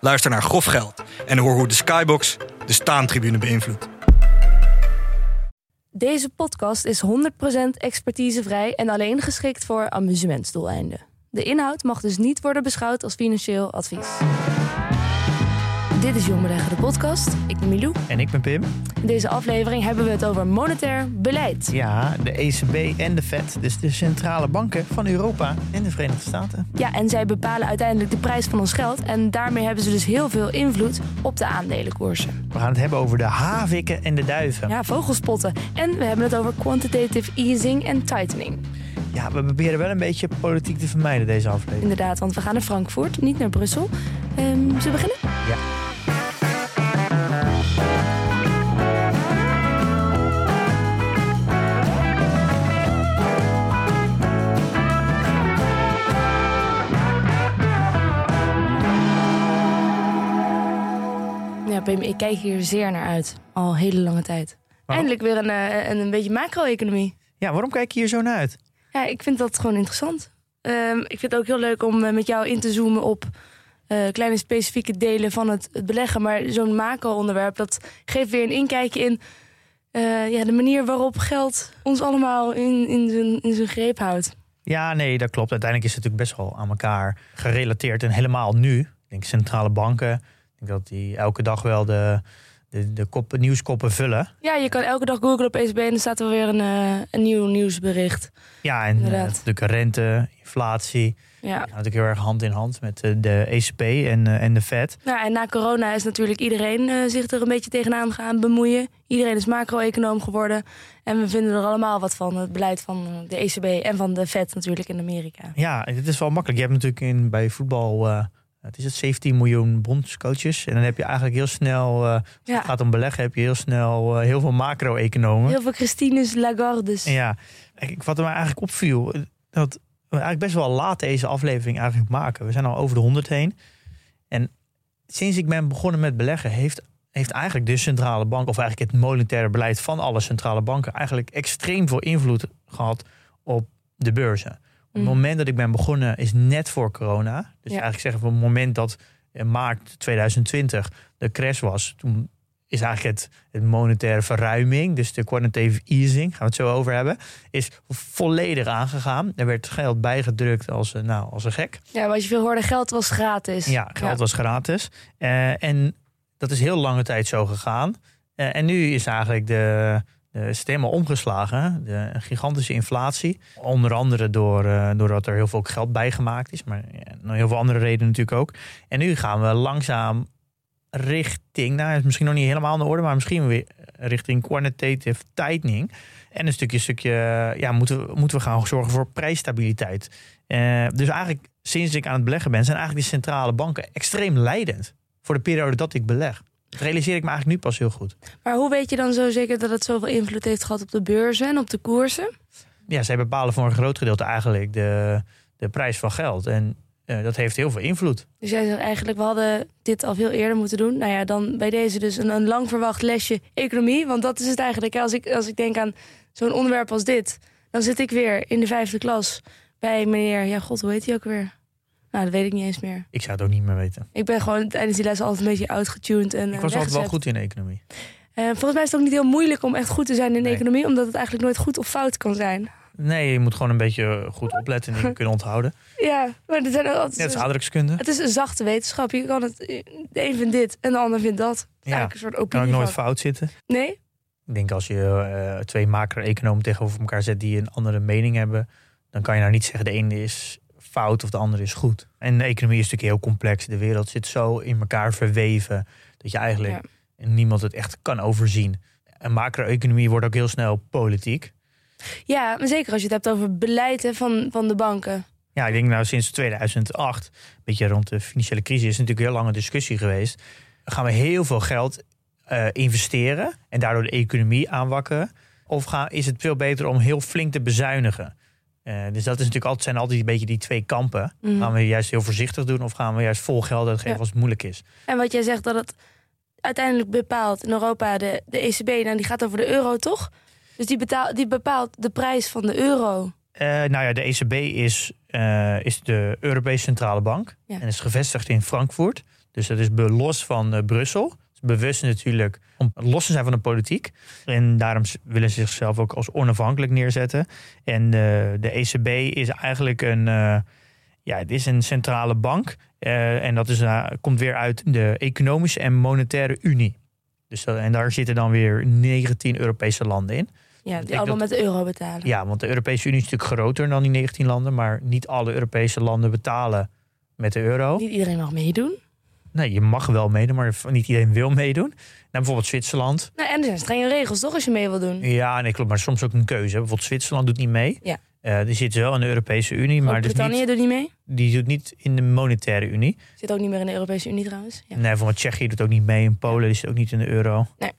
Luister naar Grof Geld en hoor hoe de Skybox de staantribune beïnvloedt. Deze podcast is 100% expertisevrij en alleen geschikt voor amusementsdoeleinden. De inhoud mag dus niet worden beschouwd als financieel advies. Dit is Jong Beleggen, de podcast. Ik ben Milou. En ik ben Pim. In deze aflevering hebben we het over monetair beleid. Ja, de ECB en de Fed, dus de centrale banken van Europa en de Verenigde Staten. Ja, en zij bepalen uiteindelijk de prijs van ons geld. En daarmee hebben ze dus heel veel invloed op de aandelenkoersen. We gaan het hebben over de havikken en de duiven. Ja, vogelspotten. En we hebben het over quantitative easing en tightening. Ja, we proberen wel een beetje politiek te vermijden deze aflevering. Inderdaad, want we gaan naar Frankfurt, niet naar Brussel. Ehm, zullen we beginnen? Ja. Ja, Pim, ik kijk hier zeer naar uit. Al hele lange tijd. Waarom? Eindelijk weer een, eh, een, een beetje macro-economie. Ja, waarom kijk je hier zo naar uit? Ja, ik vind dat gewoon interessant. Ehm, ik vind het ook heel leuk om eh, met jou in te zoomen op eh, kleine specifieke delen van het, het beleggen. Maar zo'n macro-onderwerp, dat geeft weer een inkijkje in ja, de manier waarop geld ons allemaal in, in, zijn, in zijn greep houdt. Ja, nee, dat klopt. Uiteindelijk is het natuurlijk best wel aan elkaar gerelateerd. En helemaal nu. Ik denk centrale banken. Ik denk dat die elke dag wel de, de, de kop, nieuwskoppen vullen. Ja, je kan elke dag googlen op ECB en dan staat er weer een, eh, een nieuw nieuwsbericht. Ja, en eh, natuurlijk rente, inflatie. Ja. Gaan natuurlijk heel erg hand in hand met eh, de ECB en, en de Fed. Nou, en na corona is natuurlijk iedereen zich er een beetje tegenaan gaan bemoeien. Iedereen is macro-econoom geworden. En we vinden er allemaal wat van. Het beleid van de ECB en van de Fed natuurlijk in Amerika. Ja, het is wel makkelijk. Je hebt natuurlijk in, bij voetbal, het is het 17 miljoen bondscoaches. En dan heb je eigenlijk heel snel, eh, als Ja. het gaat om beleggen, heb je heel snel eh, heel veel macro-economen. Heel veel Christines Lagardes. En ja, ik- wat er mij eigenlijk opviel, eh, dat we eigenlijk best wel laat deze aflevering eigenlijk maken. We zijn al over de 100 heen. En sinds ik ben begonnen met beleggen, heeft, heeft eigenlijk de centrale bank, of eigenlijk het monetaire beleid van alle centrale banken, eigenlijk extreem veel invloed gehad op de beurzen. Het Mm. moment dat ik ben begonnen is net voor corona. Dus Ja. eigenlijk zeggen we het moment dat in maart 2020 de crash was, toen is eigenlijk het, het monetaire verruiming, dus de quantitative easing, gaan we het zo over hebben, is volledig aangegaan. Er werd geld bijgedrukt als, een- nou, als een gek. Ja, wat je veel hoorde, geld was gratis. Ja, geld was gratis. Eh, en dat is heel lange tijd zo gegaan. Eh, en nu is eigenlijk de, de stemmen omgeslagen. De een gigantische inflatie. Onder andere door, eh, doordat er heel veel geld bijgemaakt is. Maar ja, heel veel andere redenen natuurlijk ook. En nu gaan we langzaam richting, nou is misschien nog niet helemaal aan de orde, maar misschien weer richting quantitative tightening. En een stukje, stukje ja, moeten, we, moeten we gaan zorgen voor prijsstabiliteit. Eh, dus eigenlijk sinds ik aan het beleggen ben, zijn eigenlijk de centrale banken extreem leidend voor de periode dat ik beleg. Dat realiseer ik me eigenlijk nu pas heel goed. Maar hoe weet je dan zo zeker dat het zoveel invloed heeft gehad op de beurzen en op de koersen? Ja, zij bepalen voor een groot gedeelte eigenlijk de, de prijs van geld. En eh, dat heeft heel veel invloed. Dus jij zegt eigenlijk, we hadden dit al veel eerder moeten doen. Nou ja, dan bij deze dus een, een lang verwacht lesje economie. Want dat is het eigenlijk. Als ik, als ik denk aan zo'n onderwerp als dit, dan zit ik weer in de vijfde klas bij meneer, ja god, hoe heet hij ook weer? Nou, dat weet ik niet eens meer. Ik zou het ook niet meer weten. Ik ben gewoon tijdens die les altijd een beetje outgetuned en Ik eh, was altijd wel goed in de economie. Eh, volgens mij is het ook niet heel moeilijk om echt goed te zijn in de Nee. economie, omdat het eigenlijk nooit goed of fout kan zijn. Nee, je moet gewoon een beetje goed opletten en dingen kunnen onthouden. Ja, maar er zijn ook altijd. Net als aardrijkskunde. Het is een zachte wetenschap. Je kan het, de een vindt dit en de ander vindt dat. Het Ja, een soort Kan ook opinie. nooit fout zitten. Nee? Ik denk als je eh, twee macro-economen tegenover elkaar zet die een andere mening hebben, dan kan je nou niet zeggen de ene is fout of de andere is goed. En de economie is natuurlijk heel complex. De wereld zit zo in elkaar verweven dat je eigenlijk niemand het echt kan overzien. En macro-economie wordt ook heel snel politiek. Ja, maar zeker als je het hebt over beleid hè, van, van de banken. Ja, ik denk nou sinds 2008, een beetje rond de financiële crisis, is natuurlijk een heel lange discussie geweest. gaan we heel veel geld eh, investeren en daardoor de economie aanwakkeren? Of gaan, is het veel beter om heel flink te bezuinigen? Eh, dus dat is natuurlijk altijd, zijn altijd een beetje die twee kampen. Mhm. Gaan we juist heel voorzichtig doen of gaan we juist vol geld uitgeven Ja. als het moeilijk is? En wat jij zegt dat het uiteindelijk bepaalt in Europa de, de ECB, nou die gaat over de euro toch? Dus die, betaalt, die bepaalt de prijs van de euro. Eh, nou ja, de ECB is, eh, is de Europese Centrale Bank Ja. en is gevestigd in Frankfurt. Dus dat is los van Brussel. Bewust natuurlijk om los te zijn van de politiek. En daarom willen ze zichzelf ook als onafhankelijk neerzetten. En eh, de ECB is eigenlijk een, eh, ja, het is een centrale bank. Eh, en dat is, komt weer uit de Economische en Monetaire Unie. Dus dat, en daar zitten dan weer 19 Europese landen in. Ja, die allemaal dat- met de euro betalen. Ja, want de Europese Unie is natuurlijk groter dan die 19 landen. Maar niet alle Europese landen betalen met de euro. Niet iedereen mag meedoen. Nee, je mag wel meedoen, maar niet iedereen wil meedoen. Nou, bijvoorbeeld Zwitserland. Nou, en er zijn strenge regels toch als je mee wil doen. Ja, nee, klopt. Maar soms ook een keuze. Bijvoorbeeld Zwitserland doet niet mee. Ja. Eh, die zit wel in de Europese Unie, maar dus Groot-Brittannië niet, doet niet mee. die doet niet in de monetaire Unie. Zit ook niet meer in de Europese Unie trouwens. Ja. Nee, bijvoorbeeld Tsjechië doet ook niet mee. En Polen die zit ook niet in de euro. Nee.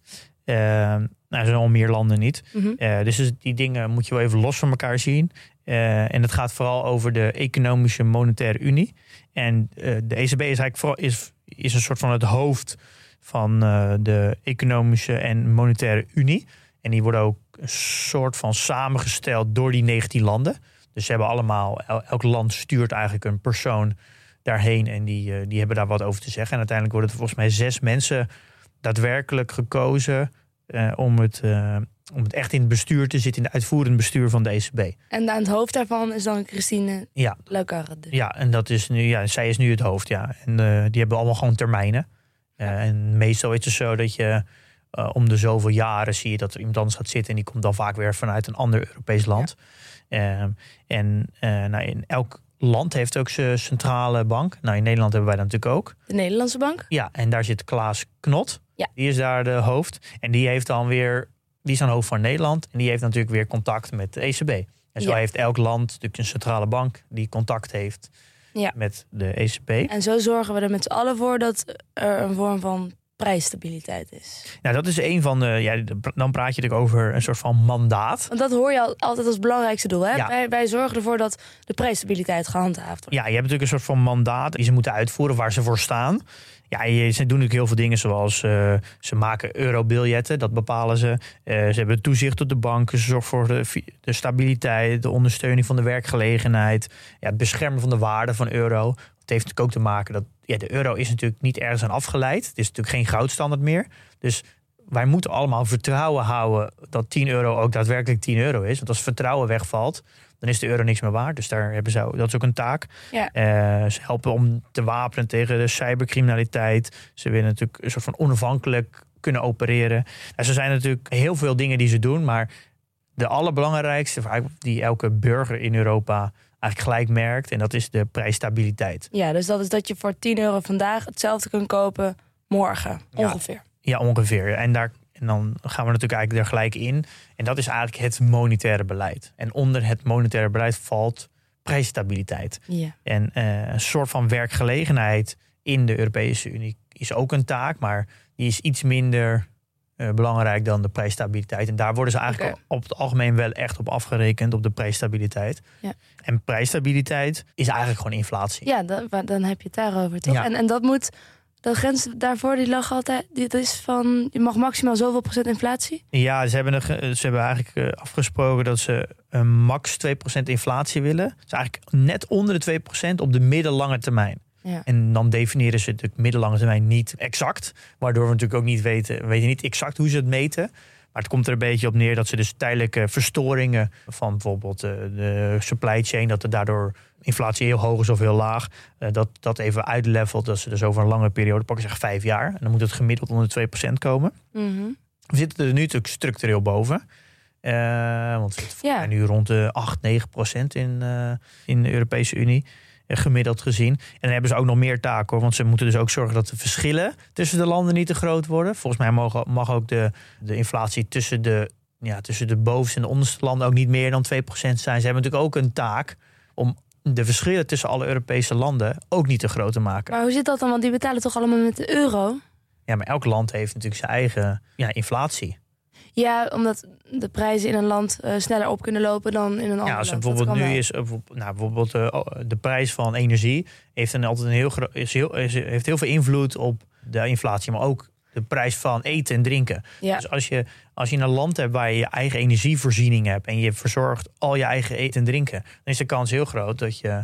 Eh, nou, er zijn al meer landen niet. Mhm. Eh, dus is- die dingen moet je wel even los van elkaar zien. En het gaat vooral over de economische monetaire unie. En de ECB is eigenlijk vooral is, is een soort van het hoofd van eh, de economische en monetaire unie. En die worden ook een soort van samengesteld door die 19 landen. Dus ze hebben allemaal, el- elk land stuurt eigenlijk een persoon daarheen en die, eh, die hebben daar wat over te zeggen. En uiteindelijk worden er volgens mij zes mensen daadwerkelijk gekozen eh, om, het, om het echt in het bestuur te zitten, in het uitvoerend bestuur van de ECB. En aan het hoofd daarvan is dan Christine Ja, Lagarde. ja en dat is nu, ja, zij is nu het hoofd, ja. En eh, die hebben allemaal gewoon termijnen. Eh, en meestal is het zo dat je eh, om de zoveel jaren zie je dat er iemand anders gaat zitten en die komt dan vaak weer vanuit een ander Europees land. Ehm, en nou, in elk land heeft ook zijn centrale bank. Nou, in Nederland hebben wij dat natuurlijk ook. De Nederlandse bank. Ja, en daar zit Klaas Knot. Ja. Die is daar de hoofd. En die heeft dan weer, die is dan hoofd van Nederland. En die heeft natuurlijk weer contact met de ECB. En zo Ja. heeft elk land natuurlijk een centrale bank die contact heeft Ja. met de ECB. En zo zorgen we er met z'n allen voor dat er een vorm van prijsstabiliteit is. Nou, dat is een van de. Ja, dan praat je natuurlijk over een soort van mandaat. Want dat hoor je al- altijd als belangrijkste doel. Hè? Ja. Wij, wij zorgen ervoor dat de prijsstabiliteit gehandhaafd wordt. Ja, je hebt natuurlijk een soort van mandaat die ze moeten uitvoeren waar ze voor staan. Ja, ze doen natuurlijk heel veel dingen zoals eh, ze maken eurobiljetten, dat bepalen ze. Eh, ze hebben toezicht op de banken, ze zorgen voor de, de stabiliteit, de ondersteuning van de werkgelegenheid, ja, het beschermen van de waarde van euro. Het heeft natuurlijk ook te maken dat ja, de euro is natuurlijk niet ergens aan afgeleid. Het is natuurlijk geen goudstandaard meer. Dus wij moeten allemaal vertrouwen houden dat 10 euro ook daadwerkelijk 10 euro is. Want als vertrouwen wegvalt, dan is de euro niks meer waard. Dus daar hebben ze, dat is ook een taak. Ja. Eh, ze helpen om te wapenen tegen de cybercriminaliteit. Ze willen natuurlijk een soort van onafhankelijk kunnen opereren. En zo zijn natuurlijk heel veel dingen die ze doen. Maar de allerbelangrijkste, die elke burger in Europa eigenlijk gelijk merkt. En dat is de prijsstabiliteit. Ja, dus dat is dat je voor 10 euro vandaag hetzelfde kunt kopen morgen. Ongeveer. Ja, ongeveer. En, daar, en dan gaan we natuurlijk eigenlijk er gelijk in. En dat is eigenlijk het monetaire beleid. En onder het monetaire beleid valt prijsstabiliteit. Ja. En eh, een soort van werkgelegenheid in de Europese Unie is ook een taak, maar die is iets minder eh, belangrijk dan de prijsstabiliteit. En daar worden ze eigenlijk op het algemeen wel echt op afgerekend, op de prijsstabiliteit. Ja. En prijsstabiliteit is eigenlijk gewoon inflatie. Ja, dan, dan heb je het daarover, toch? Ja. En, en dat moet, de grens daarvoor, die lag altijd, dit is van, je mag maximaal zoveel procent inflatie. Ja, ze hebben, ge- ze hebben eigenlijk eh, afgesproken dat ze een max 2% inflatie willen. Dus eigenlijk net onder de 2% op de middellange termijn. Ja. En dan definiëren ze natuurlijk middellange termijn niet exact. Waardoor we natuurlijk ook niet weten, we weten niet exact hoe ze het meten. Maar het komt er een beetje op neer dat ze dus tijdelijke verstoringen van bijvoorbeeld eh, de supply chain, dat er daardoor inflatie heel hoog is of heel laag, eh, dat dat even uitlevelt. Dat ze dus over een lange periode, pakken zeg vijf jaar, en dan moet het gemiddeld onder de 2% komen. Mhm. We zitten er nu natuurlijk structureel boven. Eh, want we zitten Ja. volgens mij nu rond de 8, 9 procent in, eh, in de Europese Unie. Gemiddeld gezien. En dan hebben ze ook nog meer taken hoor. Want ze moeten dus ook zorgen dat de verschillen tussen de landen niet te groot worden. Volgens mij mag, mag ook de, de inflatie tussen de, ja, tussen de bovenste en de onderste landen ook niet meer dan 2 procent zijn. Ze hebben natuurlijk ook een taak om de verschillen tussen alle Europese landen ook niet te groot te maken. Maar hoe zit dat dan? Want die betalen toch allemaal met de euro? Ja, maar elk land heeft natuurlijk zijn eigen ja, inflatie. Ja, omdat de prijzen in een land eh, sneller op kunnen lopen dan in een ander Ja, als land. Bijvoorbeeld kan nu wel. is, eh, nou, bijvoorbeeld eh, oh, de prijs van energie heeft dan altijd een heel is heel, is, heeft heel veel invloed op de inflatie, maar ook de prijs van eten en drinken. Ja, Dus als je, als je een land hebt waar je je eigen energievoorziening hebt en je verzorgt al je eigen eten en drinken, dan is de kans heel groot dat je,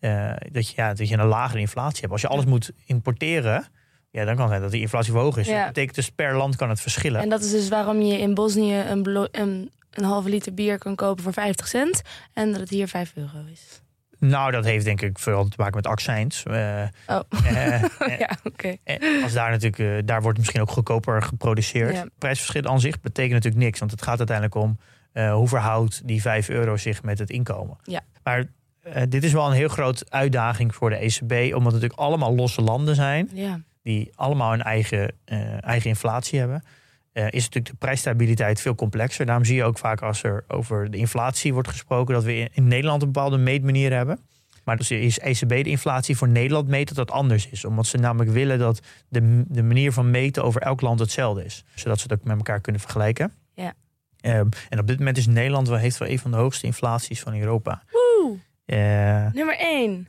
eh, dat je, ja, dat je een lagere inflatie hebt. Als je alles moet importeren, ja, dan kan het zijn dat die inflatie hoog is. Ja. Dat betekent dus per land kan het verschillen. en dat is dus waarom je in Bosnië een, een, een halve liter bier kan kopen voor 50 cent. En dat het hier 5 euro is. Nou, dat heeft denk ik vooral te maken met accijns. Eh, Oh, eh, ja, oké. Eh, Als daar natuurlijk, eh, daar wordt misschien ook goedkoper geproduceerd. Ja. Prijsverschil aan zich betekent natuurlijk niks, want het gaat uiteindelijk om eh, hoe verhoudt die 5 euro zich met het inkomen. Ja. Maar eh, dit is wel een heel grote uitdaging voor de ECB, omdat het natuurlijk allemaal losse landen zijn, Ja. die allemaal een eigen, eh, eigen inflatie hebben. Eh, is natuurlijk de prijsstabiliteit veel complexer. Daarom zie je ook vaak als er over de inflatie wordt gesproken, dat we in, Nederland een bepaalde meetmanier hebben. Maar dus is ECB de inflatie voor Nederland meet dat dat anders is. Omdat ze namelijk willen dat de, de manier van meten over elk land hetzelfde is. Zodat ze het ook met elkaar kunnen vergelijken. Ja. Ehm, en op dit moment is Nederland wel, heeft wel een van de hoogste inflaties van Europa. Woe, Eh, nummer 1.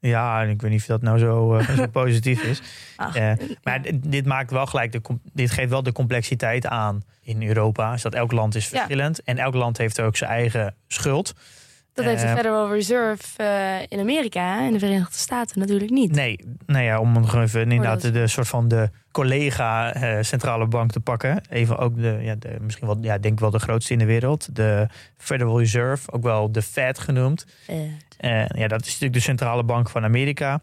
Ja, en ik weet niet of dat nou zo, eh, zo positief is. Ach, Eh. Maar dit, dit maakt wel gelijk de, dit geeft wel de complexiteit aan in Europa. Is dat elk land is Ja. verschillend. En elk land heeft ook zijn eigen schuld. Dat heeft de eh, Federal Reserve eh, in Amerika, in de Verenigde Staten natuurlijk niet. Nee, nou ja, om nog even inderdaad de, de soort van de collega eh, centrale bank te pakken. Even ook de, ja, de misschien wel, ja, denk ik wel de grootste in de wereld. De Federal Reserve, ook wel de Fed genoemd. Ja, dat is natuurlijk de centrale bank van Amerika.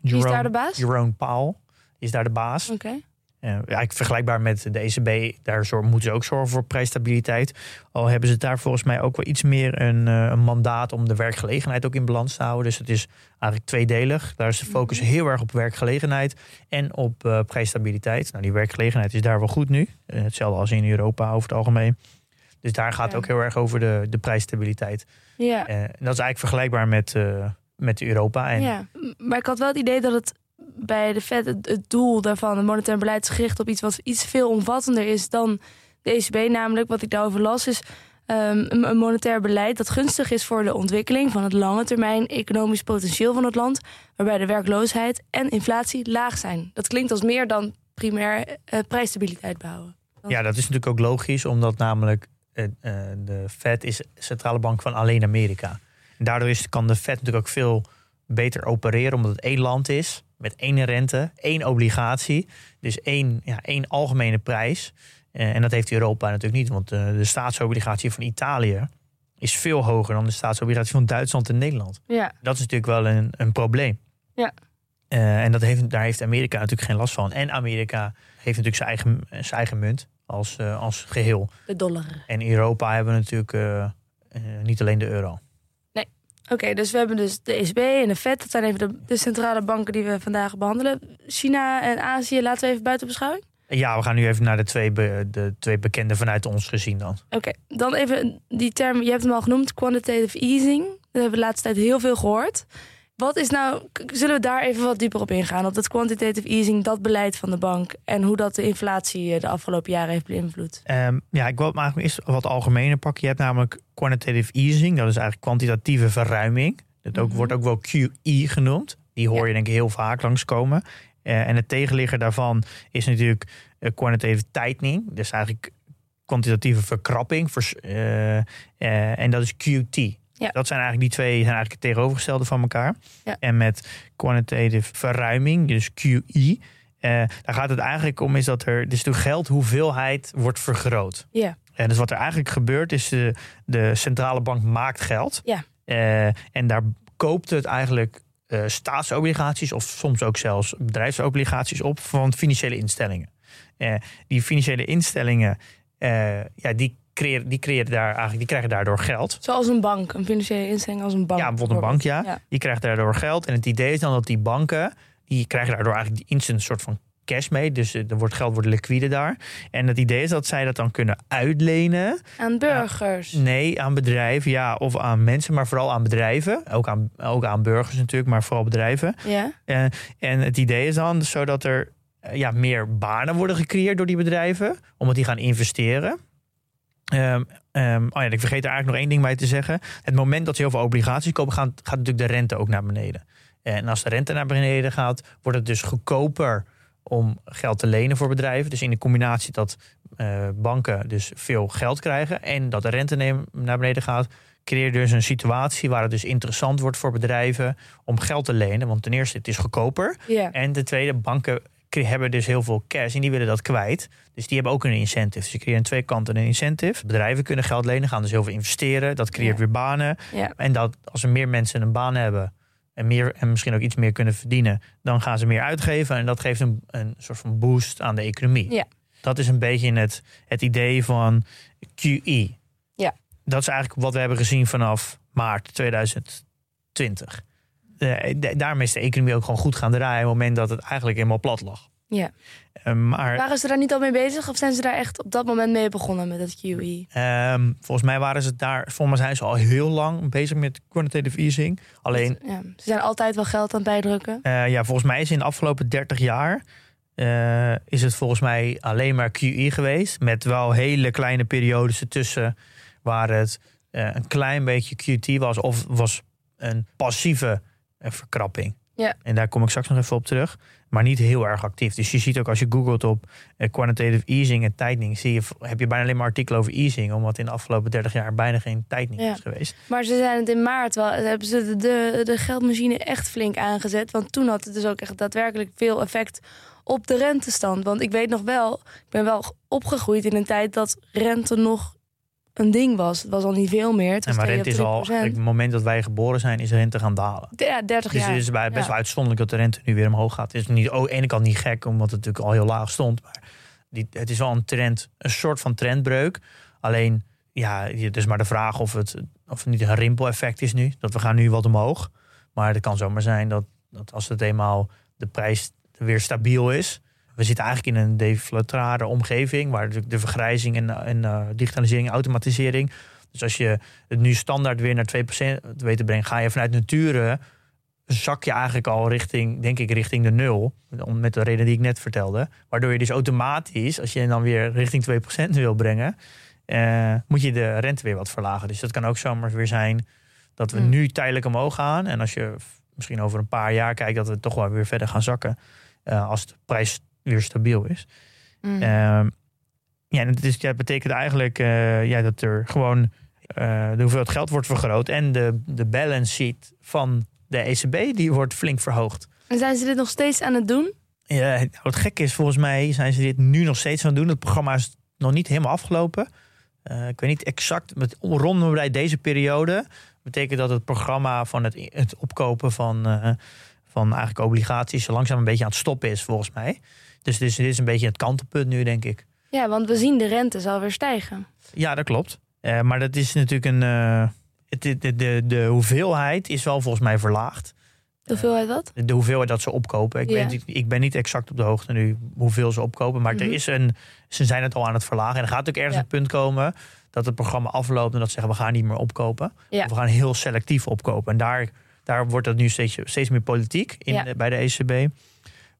wie is daar de baas? Oké. Jerome Powell is daar de baas. Eh, eigenlijk vergelijkbaar met de ECB, daar moeten ze ook zorgen voor prijsstabiliteit. Al hebben ze daar volgens mij ook wel iets meer een, eh, een mandaat om de werkgelegenheid ook in balans te houden. Dus het is eigenlijk tweedelig. Daar is de focus Mhm. heel erg op werkgelegenheid en op eh, prijsstabiliteit. Nou, die werkgelegenheid is daar wel goed nu. Hetzelfde als in Europa over het algemeen. Dus daar gaat het Ja. ook heel erg over de, de prijsstabiliteit. Ja. En dat is eigenlijk vergelijkbaar met, met Europa. En ja, maar ik had wel het idee dat het bij de Fed het, doel daarvan, het monetair beleid, gericht op iets wat iets veel omvattender is dan de ECB. Namelijk, wat ik daarover las, is ehm, een, monetair beleid dat gunstig is voor de ontwikkeling van het lange termijn economisch potentieel van het land, waarbij de werkloosheid en inflatie laag zijn. Dat klinkt als meer dan primair eh, prijsstabiliteit behouden. Ja, dat is natuurlijk ook logisch, omdat namelijk eh, eh, de Fed is centrale bank van alleen Amerika. Daardoor is, kan de Fed natuurlijk ook veel beter opereren, omdat het één land is, met één rente, één obligatie. Dus één, ja, één algemene prijs. Eh, en dat heeft Europa natuurlijk niet, want eh, de staatsobligatie van Italië is veel hoger dan de staatsobligatie van Duitsland en Nederland. Ja, Dat is natuurlijk wel een, een probleem. Ja. Eh, en dat heeft, daar heeft Amerika natuurlijk geen last van. En Amerika heeft natuurlijk zijn eigen, zijn eigen munt als, eh, als geheel. de dollar. En Europa hebben we natuurlijk niet alleen de euro. Oké, dus we hebben dus de ECB en de Fed. Dat zijn even de, de centrale banken die we vandaag behandelen. China en Azië laten we even buiten beschouwing. Ja, we gaan nu even naar de twee, be- de twee bekende vanuit ons gezien dan. Oké, dan even die term, je hebt hem al genoemd, quantitative easing. Daar hebben we de laatste tijd heel veel gehoord. Wat is nou, zullen we daar even wat dieper op ingaan? Op dat quantitative easing, dat beleid van de bank en hoe dat de inflatie eh, de afgelopen jaren heeft beïnvloed. Ehm, ja, ik wil het maar eerst wat algemener pakken. Je hebt namelijk quantitative easing, dat is eigenlijk kwantitatieve verruiming. Dat ook, Mhm. wordt ook wel QE genoemd. Die hoor Ja. je denk ik heel vaak langskomen. Eh en het tegenligger daarvan is natuurlijk eh, quantitative tightening. Dus eigenlijk kwantitatieve verkrapping. vers- en dat is QT. Ja. Dat zijn eigenlijk die twee zijn eigenlijk het tegenovergestelde van elkaar. Ja. En met quantitative verruiming, dus QE, eh, daar gaat het eigenlijk om is dat er dus de geldhoeveelheid wordt vergroot. Ja, En dus wat er eigenlijk gebeurt is de, de centrale bank maakt geld. Ja. Eh, en daar koopt het eigenlijk eh, staatsobligaties of soms ook zelfs bedrijfsobligaties op van financiële instellingen. Die financiële instellingen, ja, die creëren, die creëren daar eigenlijk, die krijgen daardoor geld. zoals een bank, een financiële instelling als een bank. Ja, bijvoorbeeld een bank, ja. Ja. Die krijgt daardoor geld. En het idee is dan dat die banken, die krijgen daardoor eigenlijk instant soort van cash mee. Dus eh, er wordt geld wordt liquide daar. En het idee is dat zij dat dan kunnen uitlenen. Aan burgers. Nee, aan bedrijven, ja, of aan mensen, maar vooral aan bedrijven. Ook aan, ook aan burgers natuurlijk, maar vooral bedrijven. Ja, Eh, en het idee is dan zodat er eh, ja, meer banen worden gecreëerd door die bedrijven, omdat die gaan investeren. Ehm, ehm, oh ja, ik vergeet er eigenlijk nog één ding bij te zeggen. Het moment dat ze heel veel obligaties kopen, gaan, gaat natuurlijk de rente ook naar beneden. En als de rente naar beneden gaat, wordt het dus goedkoper om geld te lenen voor bedrijven. Dus in de combinatie dat eh, banken dus veel geld krijgen en dat de rente naar beneden gaat, creëer je dus een situatie waar het dus interessant wordt voor bedrijven om geld te lenen. Want ten eerste, het is goedkoper. En ten tweede, banken hebben dus heel veel cash en die willen dat kwijt. Dus die hebben ook een incentive. Dus je creëert aan twee kanten een incentive. Bedrijven kunnen geld lenen, gaan dus heel veel investeren. Dat creëert Ja. weer banen. Ja. En dat als er meer mensen een baan hebben en, meer, en misschien ook iets meer kunnen verdienen, dan gaan ze meer uitgeven. En dat geeft een, een soort van boost aan de economie. Ja. Dat is een beetje het, het idee van QE. Ja. Dat is eigenlijk wat we hebben gezien vanaf maart 2020. Eh, da- daarmee is de economie ook gewoon goed gaan draaien. op het moment dat het eigenlijk helemaal plat lag. Ja. Eh, maar Waren ze daar niet al mee bezig of zijn ze daar echt op dat moment mee begonnen met het? QE? ehm, volgens mij waren ze daar. Volgens mij zijn ze al heel lang bezig met quantitative easing. Alleen, Ja, ze zijn altijd wel geld aan het bijdrukken. eh, ja, volgens mij is in de afgelopen 30 jaar. is het volgens mij alleen maar QE geweest. Met wel hele kleine periodes ertussen. Waar het een klein beetje QT was. Of was een passieve eh, verkrapping. Ja. En daar kom ik straks nog even op terug. Maar niet heel erg actief. Dus je ziet ook als je googelt op eh, quantitative easing en tightening. Zie je, heb je bijna alleen maar artikelen over easing. Omdat in de afgelopen 30 jaar bijna geen tightening Ja. is geweest. Maar ze zijn het in maart wel, hebben ze de, de, de geldmachine echt flink aangezet. Want toen had het dus ook echt daadwerkelijk veel effect op de rentestand. Want ik weet nog wel, ik ben wel opgegroeid in een tijd dat rente nog een ding was. Het was al niet veel meer. Het En was maar 2 rente is 3%. al, op het moment dat wij geboren zijn, is rente gaan dalen. Ja, 30 Dus jaar. het is bij- best Ja. wel uitzonderlijk dat de rente nu weer omhoog gaat. Het is niet, oh, aan de ene kant niet gek, omdat het natuurlijk al heel laag stond. Maar die, het is wel een trend, een soort van trendbreuk. Alleen, ja, het is maar de vraag of het, of het niet een rimpeleffect is nu. Dat we gaan nu wat omhoog. Maar het kan zomaar zijn dat, dat als het eenmaal de prijs weer stabiel is. We zitten eigenlijk in een deflatrare omgeving, waar de, de vergrijzing en, en eh, digitalisering, automatisering. Dus als je het nu standaard weer naar 2% weet te brengen, ga je vanuit nature zak je eigenlijk al richting, denk ik, richting de nul. Met de reden die ik net vertelde. Waardoor je dus automatisch, als je dan weer richting 2% wil brengen, eh, moet je de rente weer wat verlagen. Dus dat kan ook zomaar weer zijn dat we Mm. nu tijdelijk omhoog gaan. En als je misschien over een paar jaar kijkt, dat we toch wel weer verder gaan zakken. eh, als de prijs weer stabiel is. Mm. Ehm, ja, en het is, het betekent eigenlijk eh, ja, dat er gewoon eh, de hoeveelheid geld wordt vergroot. En de, de balance sheet van de ECB die wordt flink verhoogd. En zijn ze dit nog steeds aan het doen? Ja, nou, het gekke is, volgens mij zijn ze dit nu nog steeds aan het doen. Het programma is nog niet helemaal afgelopen. Eh, ik weet niet exact, met rondom bij deze periode betekent dat het programma van het, het opkopen van, van eigenlijk obligaties langzaam een beetje aan het stoppen is, volgens mij. Dus dit is, dit is een beetje het kantelpunt nu, denk ik. Ja, want we zien de rente zal weer stijgen. Ja, dat klopt. Eh, maar dat is natuurlijk een. eh, het, de, de, de, hoeveelheid is wel volgens mij verlaagd. De hoeveelheid wat? De hoeveelheid dat ze opkopen. Ik, Ja. niet- ik ben niet exact op de hoogte nu hoeveel ze opkopen. Maar Mhm. er is een, ze zijn het al aan het verlagen. En er gaat ook ergens Ja. een punt komen dat het programma afloopt. En dat ze zeggen we gaan niet meer opkopen. Ja. Of we gaan heel selectief opkopen. En daar, daar wordt het nu steeds, steeds meer politiek in, bij de ECB. We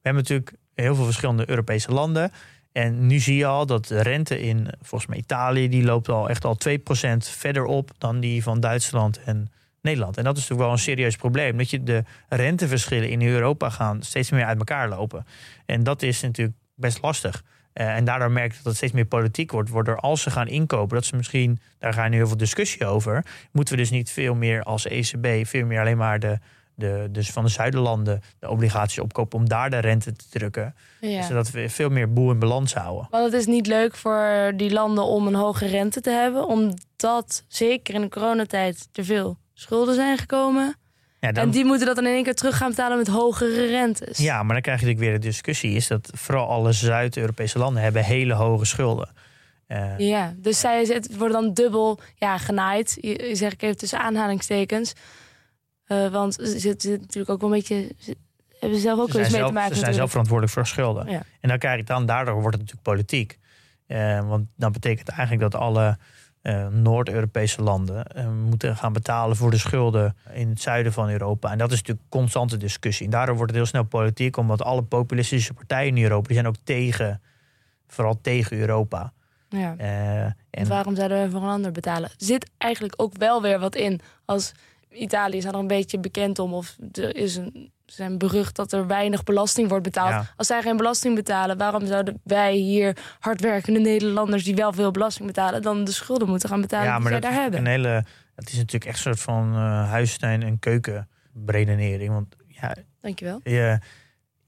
hebben natuurlijk heel veel verschillende Europese landen. En nu zie je al dat de rente in, volgens mij Italië, die loopt al echt al 2% verder op dan die van Duitsland en Nederland. En dat is natuurlijk wel een serieus probleem. Dat je de renteverschillen in Europa gaan steeds meer uit elkaar lopen. En dat is natuurlijk best lastig. Eh, en daardoor merk je dat het steeds meer politiek wordt. Waardoor als ze gaan inkopen, dat ze misschien, daar gaan nu heel veel discussie over. Moeten we dus niet veel meer als ECB, veel meer alleen maar de, de, dus van de zuiderlanden de obligaties opkopen om daar de rente te drukken. Ja. Zodat we veel meer boel in balans houden. Want het is niet leuk voor die landen om een hoge rente te hebben, omdat zeker in de coronatijd te veel schulden zijn gekomen. Ja, dan, En die moeten dat dan in één keer terug gaan betalen met hogere rentes. ja, maar dan krijg je natuurlijk weer de discussie. Is dat vooral alle Zuid-Europese landen hebben hele hoge schulden. Eh, Ja, dus zij het worden dan dubbel ja, genaaid. Zeg ik even tussen aanhalingstekens. Eh, want ze zitten natuurlijk ook wel een beetje. ze- hebben ze zelf ook Ze eens mee zelf, te maken. ze zijn zelf verantwoordelijk voor schulden. Ja. En dan krijg je dan, daardoor wordt het natuurlijk politiek. Eh, want dan betekent eigenlijk dat alle eh, Noord-Europese landen moeten gaan betalen voor de schulden in het zuiden van Europa. En dat is natuurlijk constante discussie. En daardoor wordt het heel snel politiek, omdat alle populistische partijen in Europa die zijn ook tegen, vooral tegen Europa. Ja. En en waarom zouden we voor een ander betalen? Zit eigenlijk ook wel weer wat in. Als Italië is er een beetje bekend om, of er is een, zijn berucht dat er weinig belasting wordt betaald. Ja. Als zij geen belasting betalen, waarom zouden wij hier hardwerkende Nederlanders die wel veel belasting betalen, dan de schulden moeten gaan betalen ja, die maar zij dat daar hebben? een hele, het is natuurlijk echt een soort van eh huistuin- en keukenredenering. Want ja, Dankjewel. je,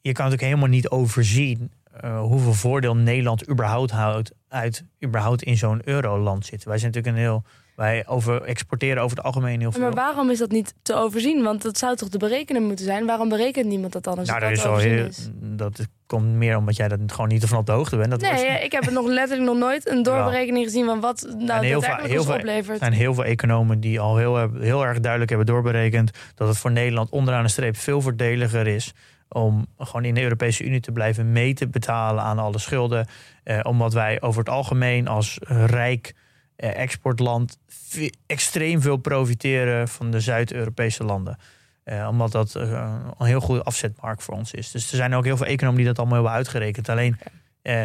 je kan natuurlijk helemaal niet overzien eh, hoeveel voordeel Nederland überhaupt houdt uit überhaupt in zo'n euroland zitten. Wij zijn natuurlijk een heel, wij over, exporteren over het algemeen heel veel. Maar waarom is dat niet te overzien? Want dat zou toch te berekenen moeten zijn? Waarom berekent niemand dat dan als nou, dat, is heel, dat komt meer omdat jij dat gewoon niet ervan op de hoogte bent. Dat Nee, ik heb het nog letterlijk nog nooit een doorberekening gezien van wat nou heel veel- daadwerkelijk heel veel- oplevert. Er zijn heel veel economen die al heel, heel erg duidelijk hebben doorberekend dat het voor Nederland onderaan de streep veel voordeliger is om gewoon in de Europese Unie te blijven mee te betalen aan alle schulden. Eh, omdat wij over het algemeen als rijk exportland ve- extreem veel profiteren van de Zuid-Europese landen. Eh, omdat dat eh, een heel goede afzetmarkt voor ons is. Dus er zijn ook heel veel economen die dat allemaal hebben uitgerekend. Alleen eh,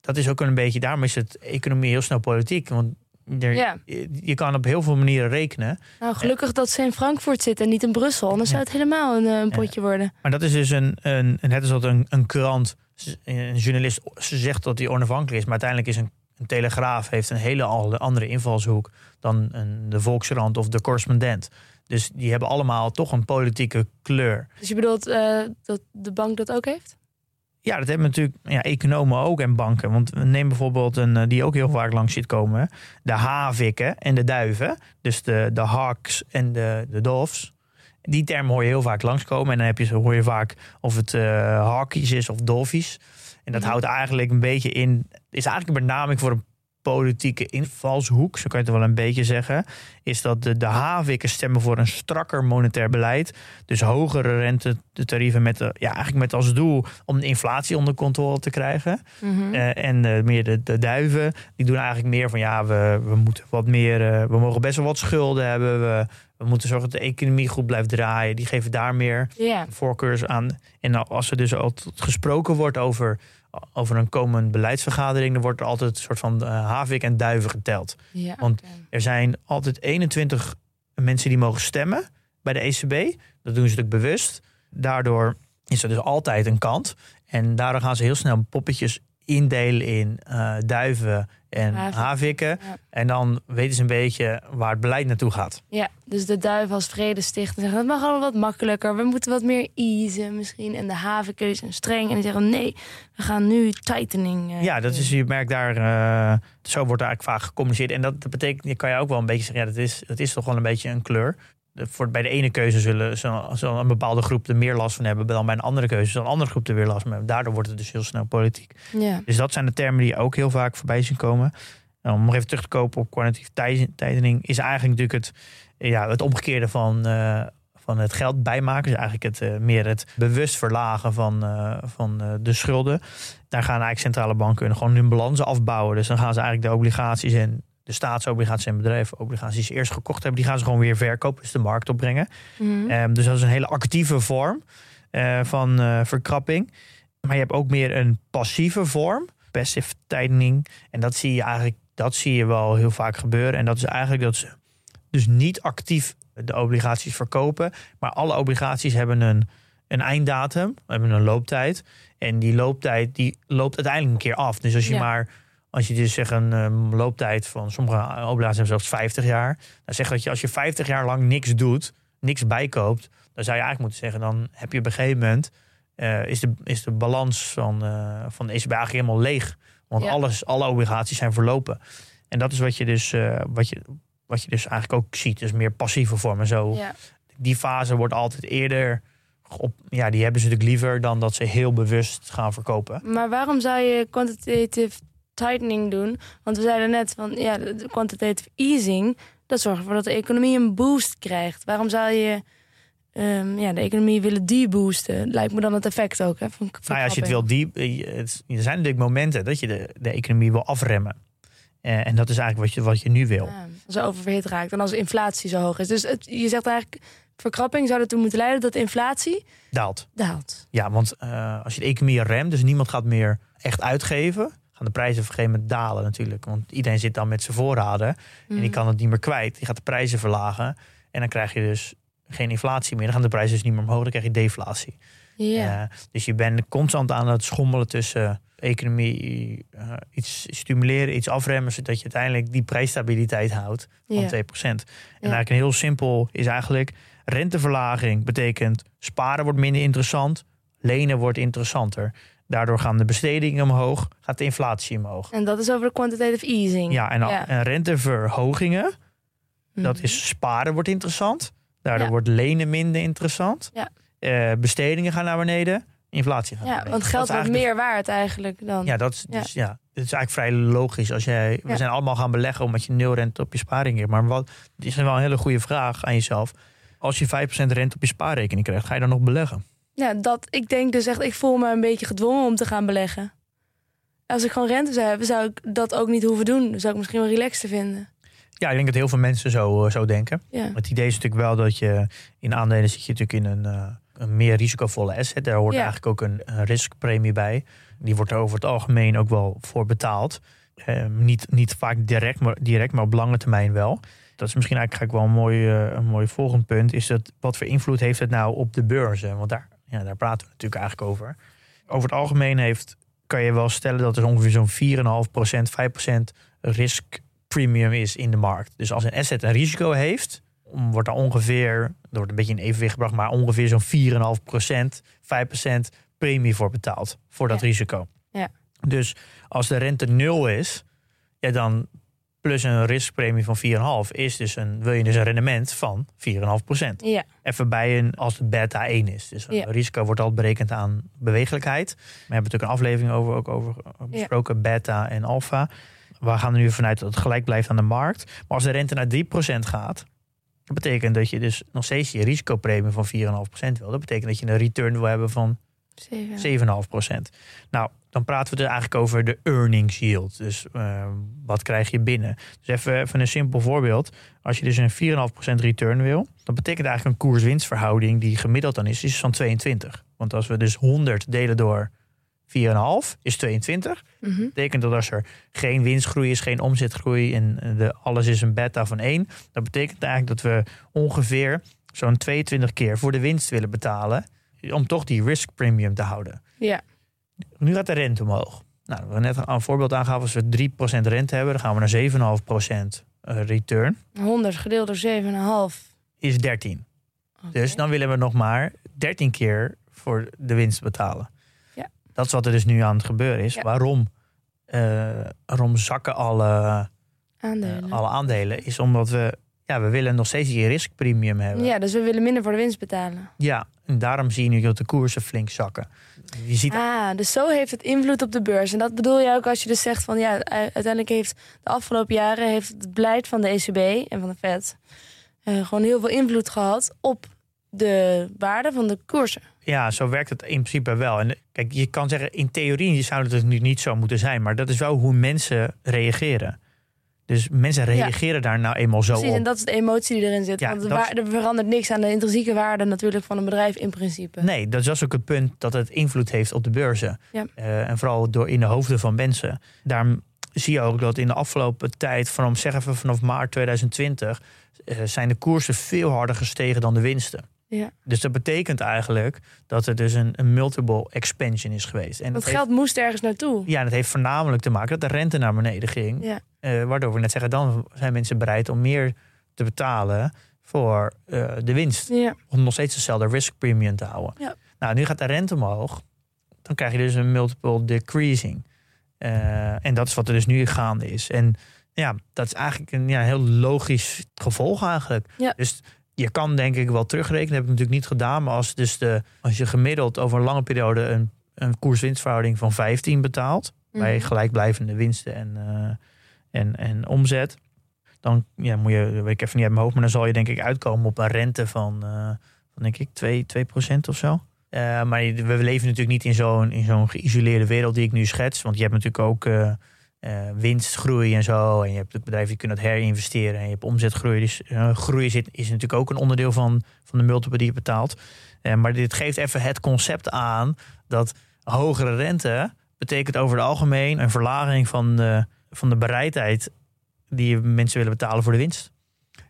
dat is ook een beetje, daarom is het economie heel snel politiek. Want er, Ja. je, je kan op heel veel manieren rekenen. Nou, gelukkig dat ze in Frankfurt zitten en niet in Brussel. Anders zou het helemaal een, eh, een potje worden. Maar dat is dus een, een, net als dat een, een krant, een journalist ze zegt dat hij onafhankelijk is. Maar uiteindelijk is een, een telegraaf heeft een hele andere invalshoek dan een, de Volkskrant of de correspondent. Dus die hebben allemaal toch een politieke kleur. Dus je bedoelt eh, dat de bank dat ook heeft? Ja, dat hebben natuurlijk ja, economen ook en banken. Want neem bijvoorbeeld een eh, die ook heel vaak langs ziet komen. De havikken en de duiven. Dus de, de hawks en de, de doves. Die termen hoor je heel vaak langskomen. En dan heb je, hoor je vaak of het eh hawkies is of dolfies. En dat Mhm. houdt eigenlijk een beetje in... is eigenlijk een benaming voor een politieke invalshoek. Zo kan je het wel een beetje zeggen. Is dat de, de havikken stemmen voor een strakker monetair beleid. Dus hogere rentetarieven met, de, ja, eigenlijk met als doel om de inflatie onder controle te krijgen. Mhm. Eh, en eh, meer de, de duiven, die doen eigenlijk meer van ja, we, we moeten wat meer, eh, we mogen best wel wat schulden hebben. We, we moeten zorgen dat de economie goed blijft draaien. Die geven daar meer voorkeurs aan. En als er dus altijd gesproken wordt over, over een komende beleidsvergadering, dan wordt er altijd een soort van eh, havik en duiven geteld. ja. Want-. Er zijn altijd 21 mensen die mogen stemmen bij de ECB. Dat doen ze natuurlijk bewust. Daardoor is er dus altijd een kant. En daardoor gaan ze heel snel poppetjes indelen in eh, duiven en Haviken. havikken. Ja. En dan weten ze een beetje waar het beleid naartoe gaat. Ja, dus de duiven als vredestichter zeggen... het mag allemaal wat makkelijker, we moeten wat meer easen misschien. En de havenkeus zijn streng en die zeggen... nee, we gaan nu tightening. eh, Ja, dat is, je merkt daar, eh, zo wordt er eigenlijk vaak gecommuniceerd. En dat, dat betekent, je kan je ook wel een beetje zeggen, ja, dat is, dat is toch wel een beetje een kleur. Voor, bij de ene keuze zullen, zal een bepaalde groep er meer last van hebben dan bij een andere keuze zal een andere groep er weer last van hebben. Daardoor wordt het dus heel snel politiek. Ja. Dus dat zijn de termen die ook heel vaak voorbij zien komen. En om nog even terug te kopen op kwantitatieve tij- tightening, is eigenlijk natuurlijk het, ja, het omgekeerde van, eh, van het geld bijmaken. Dus eigenlijk het, eh, meer het bewust verlagen van, eh, van de schulden. Daar gaan eigenlijk centrale banken gewoon hun balansen afbouwen. Dus dan gaan ze eigenlijk de obligaties en de staatsobligaties en ze eerst gekocht hebben, die gaan ze gewoon weer verkopen, dus de markt opbrengen. Mhm. Ehm, dus dat is een hele actieve vorm eh, van eh, verkrapping. Maar je hebt ook meer een passieve vorm, passive tightening. En dat zie je eigenlijk, dat zie je wel heel vaak gebeuren. En dat is eigenlijk dat ze dus niet actief de obligaties verkopen, maar alle obligaties hebben een, een einddatum, hebben een looptijd. En die looptijd die loopt uiteindelijk een keer af. Dus als je Ja. maar als je dus zegt een ehm, looptijd van sommige obligaties hebben zelfs 50 jaar. Dan zeg dat je als je 50 jaar lang niks doet, niks bijkoopt, dan zou je eigenlijk moeten zeggen, dan heb je op een gegeven moment eh, is, de, is de balans van, eh van de ECB eigenlijk helemaal leeg. Want Ja. alles, alle obligaties zijn verlopen. En dat is wat je dus, eh, wat je, wat je dus eigenlijk ook ziet. Dus meer passieve vormen. Zo, ja. Die fase wordt altijd eerder op. Ja, die hebben ze natuurlijk liever dan dat ze heel bewust gaan verkopen. Maar waarom zou je quantitative tightening doen? Want we zeiden net van ja, de quantitative easing, dat zorgt ervoor dat de economie een boost krijgt. Waarom zou je ehm, ja, de economie willen deboosten? Lijkt me dan het effect ook. Hè, van Nou ja, als je het wil diep. eh, Er zijn natuurlijk momenten dat je de, de economie wil afremmen. Eh, en dat is eigenlijk wat je, wat je nu wil. Ja, als het oververhit raakt en als de inflatie zo hoog is. Dus het, je zegt eigenlijk, verkrapping zou ertoe moeten leiden dat de inflatie Daalt. daalt. Ja, want eh, als je de economie remt, dus niemand gaat meer echt uitgeven, gaan de prijzen op een gegeven moment dalen natuurlijk. Want iedereen zit dan met zijn voorraden en die kan het niet meer kwijt. Die gaat de prijzen verlagen en dan krijg je dus geen inflatie meer. Dan gaan de prijzen dus niet meer omhoog, dan krijg je deflatie. Ja. Eh, dus je bent constant aan het schommelen tussen economie, eh, iets stimuleren, iets afremmen, zodat je uiteindelijk die prijsstabiliteit houdt van Ja. 2%. En eigenlijk een heel simpel is eigenlijk renteverlaging betekent sparen wordt minder interessant, lenen wordt interessanter. Daardoor gaan de bestedingen omhoog, gaat de inflatie omhoog. En dat is over de quantitative easing. Ja, en, Ja. en renteverhogingen, dat Mhm. is sparen wordt interessant. Daardoor Ja. wordt lenen minder interessant. Ja. Eh, bestedingen gaan naar beneden, inflatie gaat naar Ja, beneden. want geld wordt meer waard eigenlijk dan. Ja, dat is, Ja. Dus, ja, het is eigenlijk vrij logisch. Als jij, we zijn allemaal gaan beleggen omdat je nul rente op je spaarrekening hebt. Maar wat, het is wel een hele goede vraag aan jezelf. Als je 5% rente op je spaarrekening krijgt, ga je dan nog beleggen? Ja, dat, ik denk dus echt, ik voel me een beetje gedwongen om te gaan beleggen. Als ik gewoon rente zou hebben, zou ik dat ook niet hoeven doen. Dan zou ik misschien wel relaxed vinden. Ja, ik denk dat heel veel mensen zo, eh, zo denken. Ja. Het idee is natuurlijk wel dat je in aandelen zit je natuurlijk in een, eh, een meer risicovolle asset. Daar hoort Ja. eigenlijk ook een, een riskpremie bij. Die wordt er over het algemeen ook wel voor betaald. Eh, niet, niet vaak direct maar, direct, maar op lange termijn wel. Dat is misschien eigenlijk wel een mooi, eh, een mooi volgend punt. Is dat wat voor invloed heeft het nou op de beurzen? Want daar, ja, daar praten we natuurlijk eigenlijk over. Over het algemeen heeft, kan je wel stellen dat er ongeveer zo'n 4,5%, 5% risk premium is in de markt. Dus als een asset een risico heeft, wordt daar ongeveer, er wordt een beetje in evenwicht gebracht, maar ongeveer zo'n 4,5%, 5% premie voor betaald. Voor dat Ja. risico. Ja. Dus als de rente nul is, ja, dan plus een riskpremie van 4,5 is dus een, wil je dus een rendement van 4,5%. Ja, Even bij een als de beta 1 is. Dus Ja. risico wordt altijd berekend aan bewegelijkheid. We hebben natuurlijk een aflevering over, ook over eh, besproken, beta en alpha. We gaan er nu vanuit dat het gelijk blijft aan de markt. Maar als de rente naar 3% gaat, dat betekent dat je dus nog steeds je risicopremie van 4,5% wil. Dat betekent dat je een return wil hebben van zeven. 7,5%. Nou, dan praten we dus eigenlijk over de earnings yield. Dus eh, wat krijg je binnen? Dus even, even een simpel voorbeeld. Als je dus een 4,5% return wil, dan betekent eigenlijk een koers-winstverhouding die gemiddeld dan is, is van 22. Want als we dus 100 delen door 4,5 is 22. Mhm. Dat betekent dat als er geen winstgroei is, geen omzetgroei en de, alles is een beta van 1, dat betekent eigenlijk dat we ongeveer zo'n 22 keer voor de winst willen betalen om toch die risk premium te houden. Ja, Nu gaat de rente omhoog. Nou, we hebben net een voorbeeld aangaven. Als we 3% rente hebben, dan gaan we naar 7,5% eh, return. 100 gedeeld door 7,5. Is 13. Oké. Dus dan willen we nog maar 13 keer voor de winst betalen. Ja. Dat is wat er dus nu aan het gebeuren is. Ja. Waarom, eh, waarom zakken alle, eh, Aandelen. alle aandelen? Is omdat we, ja, we willen nog steeds die riskpremium hebben. Ja, dus we willen minder voor de winst betalen. Ja, en daarom zie je nu dat de koersen flink zakken. Je ziet Ah, dus zo heeft het invloed op de beurs. En dat bedoel je ook als je dus zegt van ja, uiteindelijk heeft de afgelopen jaren heeft het beleid van de ECB en van de Fed eh, gewoon heel veel invloed gehad op de waarde van de koersen. Ja, zo werkt het in principe wel. En kijk, je kan zeggen, in theorie zou het dus nu niet zo moeten zijn. Maar dat is wel hoe mensen reageren. Dus mensen reageren daar nou eenmaal zo Precies, op. en dat is de emotie die erin zit. Ja, Want de dat er verandert niks aan de intrinsieke waarde natuurlijk van een bedrijf in principe. Nee, dat is dus ook het punt dat het invloed heeft op de beurzen. Ja. Eh, en vooral door in de hoofden van mensen. Daarom zie je ook dat in de afgelopen tijd, vanaf, zeggen we vanaf maart 2020, eh, zijn de koersen veel harder gestegen dan de winsten. Ja. Dus dat betekent eigenlijk dat er dus een, een multiple expansion is geweest. En dat heeft- geld moest ergens naartoe. Ja, en dat heeft voornamelijk te maken dat de rente naar beneden ging. Ja. Eh, waardoor we net zeggen, dan zijn mensen bereid om meer te betalen voor eh, de winst. Ja. Om nog steeds dezelfde risk premium te houden. Ja. Nou, nu gaat de rente omhoog. Dan krijg je dus een multiple decreasing. Eh, en dat is wat er dus nu gaande is. En ja, dat is eigenlijk een ja, heel logisch gevolg eigenlijk. Ja. Dus je kan denk ik wel terugrekenen. Dat heb ik natuurlijk niet gedaan. Maar als, dus de, als je gemiddeld over een lange periode een, een koers-winstverhouding van 15 betaalt bij Mhm. gelijkblijvende winsten en, eh, en, en omzet. Dan ja, moet je, weet ik even niet uit mijn hoofd, maar dan zal je denk ik uitkomen op een rente van, eh, van denk ik 2, 2 of zo. Eh, maar we leven natuurlijk niet in zo'n, in zo'n geïsoleerde wereld die ik nu schets. Want je hebt natuurlijk ook eh, winstgroei en zo. En je hebt het bedrijf die kunnen dat herinvesteren. En je hebt omzetgroei. Dus eh, groei zit, is natuurlijk ook een onderdeel van, van de multiple die je betaalt. Eh, maar dit geeft even het concept aan dat hogere rente betekent over het algemeen een verlaging van de, van de bereidheid die mensen willen betalen voor de winst.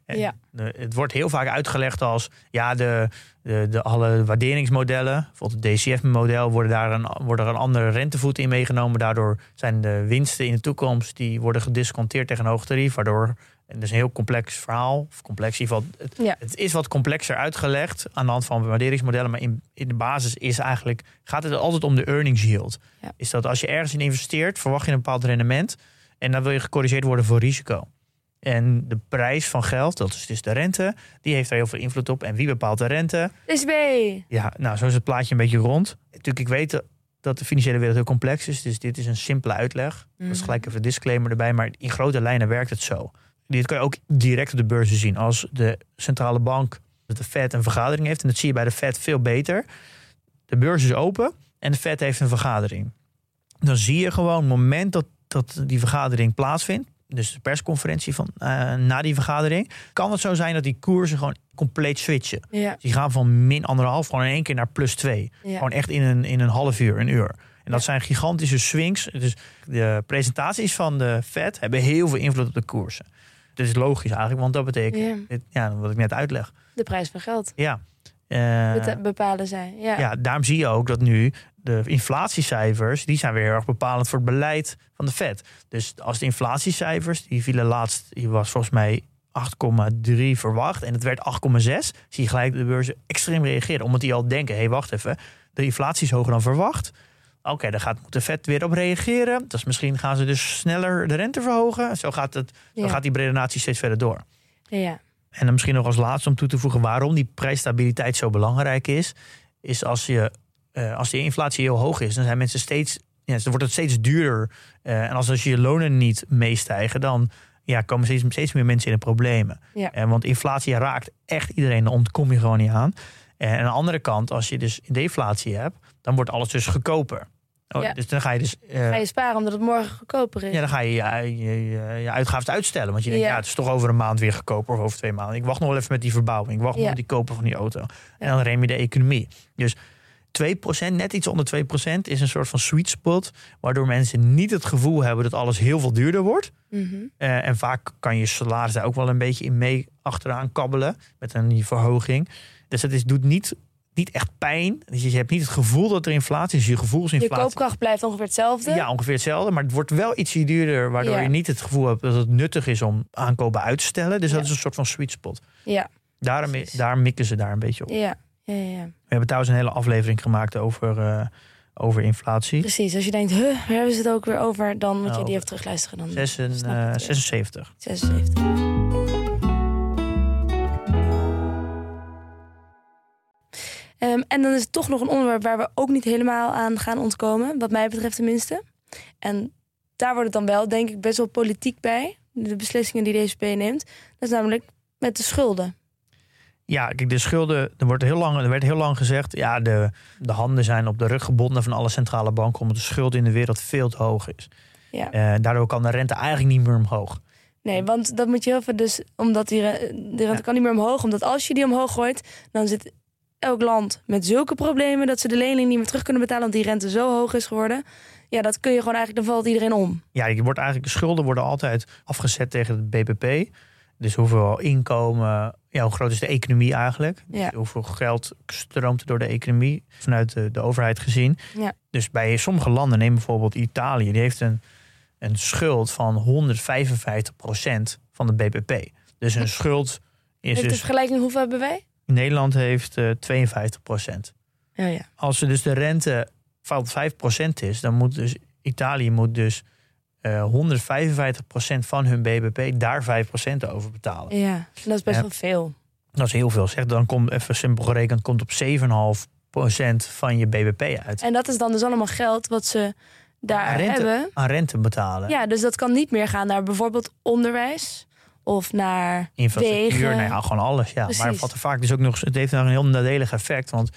En Ja. het wordt heel vaak uitgelegd als ja, de, de, de alle waarderingsmodellen, bijvoorbeeld het DCF-model, worden daar een, worden er een andere rentevoet in meegenomen. Daardoor zijn de winsten in de toekomst die worden gedisconteerd tegen een hoog tarief, waardoor en dat is een heel complex verhaal, of complex. Het, Ja. het is wat complexer uitgelegd aan de hand van waarderingsmodellen, maar in, in de basis is eigenlijk gaat het altijd om de earnings yield. Ja. Is dat als je ergens in investeert, verwacht je een bepaald rendement en dan wil je gecorrigeerd worden voor risico. En de prijs van geld, dat is dus de rente, die heeft daar heel veel invloed op. En wie bepaalt de rente? SB. Ja, nou, zo is het plaatje een beetje rond. Natuurlijk, ik weet dat de financiële wereld heel complex is. Dus dit is een simpele uitleg. Dat is Mhm. gelijk even een disclaimer erbij. Maar in grote lijnen werkt het zo. Dit kan je ook direct op de beurzen zien. Als de centrale bank, de Fed, een vergadering heeft. En dat zie je bij de Fed veel beter. De beurs is open en de Fed heeft een vergadering. Dan zie je gewoon het moment dat, dat die vergadering plaatsvindt. Dus de persconferentie van, eh, na die vergadering. Kan het zo zijn dat die koersen gewoon compleet switchen. Ja. Die gaan van min anderhalf gewoon in één keer naar plus twee. Ja. Gewoon echt in een, in een half uur, een uur. En dat zijn gigantische swings. Dus de presentaties van de Fed hebben heel veel invloed op de koersen. Dat is logisch eigenlijk, want dat betekent, Ja. dit- ja, wat ik net uitleg. De prijs van geld Ja. Eh, bepalen zij. Ja. ja, daarom zie je ook dat nu de inflatiecijfers, die zijn weer heel erg bepalend voor het beleid van de Fed. Dus als de inflatiecijfers, die vielen laatst, die was volgens mij 8,3 verwacht en het werd 8,6, zie je gelijk de beurzen extreem reageren. Omdat die al denken, hé hey, wacht even, de inflatie is hoger dan verwacht. Oké, daar gaat moet de Fed weer op reageren. Dus misschien gaan ze dus sneller de rente verhogen. Zo gaat, het, zo Ja. gaat die redenatie steeds verder door. Ja. En dan misschien nog als laatste om toe te voegen waarom die prijsstabiliteit zo belangrijk is. Is als, je, eh, als die inflatie heel hoog is, dan zijn mensen steeds. Ja, dan wordt het steeds duurder. Eh, en als, als je lonen niet meestijgen, dan ja, komen steeds, steeds meer mensen in de problemen. Ja. Eh, want inflatie raakt echt iedereen, daar ontkom je gewoon niet aan. En aan de andere kant, als je dus deflatie hebt, dan wordt alles dus goedkoper. Oh, Ja. Dus dan ga je dus. eh, Ga je sparen omdat het morgen goedkoper is. ja, dan ga je je, je, je, uitgaven uitstellen. Want je denkt, Ja. ja. het is toch over een maand weer goedkoper of over twee maanden. Ik wacht nog wel even met die verbouwing. Ik wacht nog met die kopen van die auto. En dan rem je de economie. Dus 2%, net iets onder 2%, is een soort van sweet spot. Waardoor mensen niet het gevoel hebben dat alles heel veel duurder wordt. Mhm. Eh, en vaak kan je salaris daar ook wel een beetje in mee achteraan kabbelen. Met een verhoging. Dus het is, doet niet, niet echt pijn. Dus je hebt niet het gevoel dat er inflatie is. Je gevoel is Je koopkracht blijft ongeveer hetzelfde. Ja, ongeveer hetzelfde. Maar het wordt wel ietsje duurder. Waardoor Ja. je niet het gevoel hebt dat het nuttig is om aankopen uit te stellen. Dus dat is een soort van sweet spot. Ja. Daarom, daar mikken ze daar een beetje op. Ja. Ja, ja, ja. We hebben trouwens een hele aflevering gemaakt over, eh, over inflatie. Precies. Als je denkt, huh, waar hebben ze het ook weer over? Dan moet je Oh, die even terugluisteren. Dan Zes en, snap je eh, het weer. 76. 76. Ehm, en dan is het toch nog een onderwerp waar we ook niet helemaal aan gaan ontkomen, wat mij betreft tenminste. En daar wordt het dan wel, denk ik, best wel politiek bij, de beslissingen die de ECB neemt. Dat is namelijk met de schulden. Ja, kijk, de schulden, er, wordt heel lang, er werd heel lang gezegd... ja, de, de handen zijn op de rug gebonden van alle centrale banken... omdat de schuld in de wereld veel te hoog is. Ja. Eh, daardoor kan de rente eigenlijk niet meer omhoog. Nee, want dat moet je heel veel dus, omdat die, de rente Ja. kan niet meer omhoog. Omdat als je die omhoog gooit, dan zit elk land met zulke problemen dat ze de lening niet meer terug kunnen betalen, omdat die rente zo hoog is geworden. Ja, dat kun je gewoon eigenlijk, dan valt iedereen om. Ja, je wordt eigenlijk, de schulden worden altijd afgezet tegen het BBP. Dus hoeveel inkomen, ja, hoe groot is de economie eigenlijk? Dus Ja. hoeveel geld stroomt er door de economie vanuit de, de overheid gezien? Ja. Dus bij sommige landen, neem bijvoorbeeld Italië, die heeft een, een schuld van 155% van de BBP. Dus een schuld is de dus, vergelijking, hoeveel hebben wij? Nederland heeft eh 52 Ja, ja. Als dus de rente fout 5% is, dan moet dus Italië moet dus eh 155% van hun BBP daar 5% over betalen. Ja, en dat is best wel veel. Dat is heel veel. Zeg, dan komt even simpel gerekend komt op 7,5% van je BBP uit. En dat is dan dus allemaal geld wat ze daar Aan rente. hebben. Aan rente betalen. Ja, dus dat kan niet meer gaan naar bijvoorbeeld onderwijs of naar Infrastructuur, wegen. nou ja, gewoon alles. Ja. Precies. Maar wat er vaak dus ook nog, het heeft nog een heel nadelig effect, want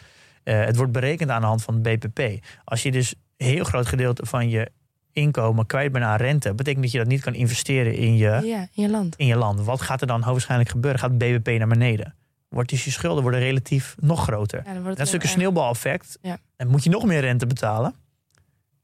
eh, het wordt berekend aan de hand van het BBP. Als je dus een heel groot gedeelte van je inkomen kwijt bent aan rente, betekent dat je dat niet kan investeren in je, Ja, in je land. in je land. Wat gaat er dan hoogstwaarschijnlijk gebeuren? Gaat het BBP naar beneden? Wordt dus je schulden worden relatief nog groter? Ja, Dat is natuurlijk een sneeuwbaleffect. Ja. En moet je nog meer rente betalen.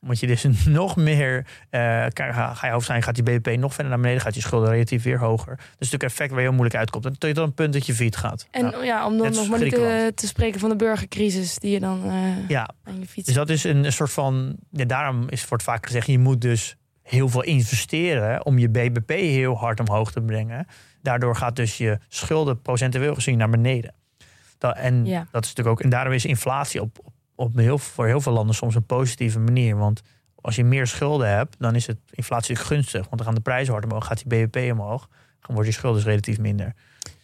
Moet je dus nog meer. eh, ga, je hoofdzijn, gaat je BBP nog verder naar beneden, gaat je schulden relatief weer hoger. Dat is natuurlijk een effect waar je heel moeilijk uitkomt. En tot je dan een punt dat je fiets gaat. En Nou, ja, om dan nog maar niet te, Griekenland. te spreken van de burgercrisis die je dan eh, ja, aan je fiets dus dat is een, een soort van. Ja, daarom is, wordt vaak gezegd: je moet dus heel veel investeren om je BBP heel hard omhoog te brengen. Daardoor gaat dus je schulden procentueel gezien naar beneden. Dat, en Ja. dat is natuurlijk ook. En daarom is inflatie op, op, op heel, voor heel veel landen soms een positieve manier. Want als je meer schulden hebt, dan is het inflatie gunstig. Want dan gaan de prijzen hard omhoog, gaat die BBP omhoog. Dan wordt je schulden dus relatief minder.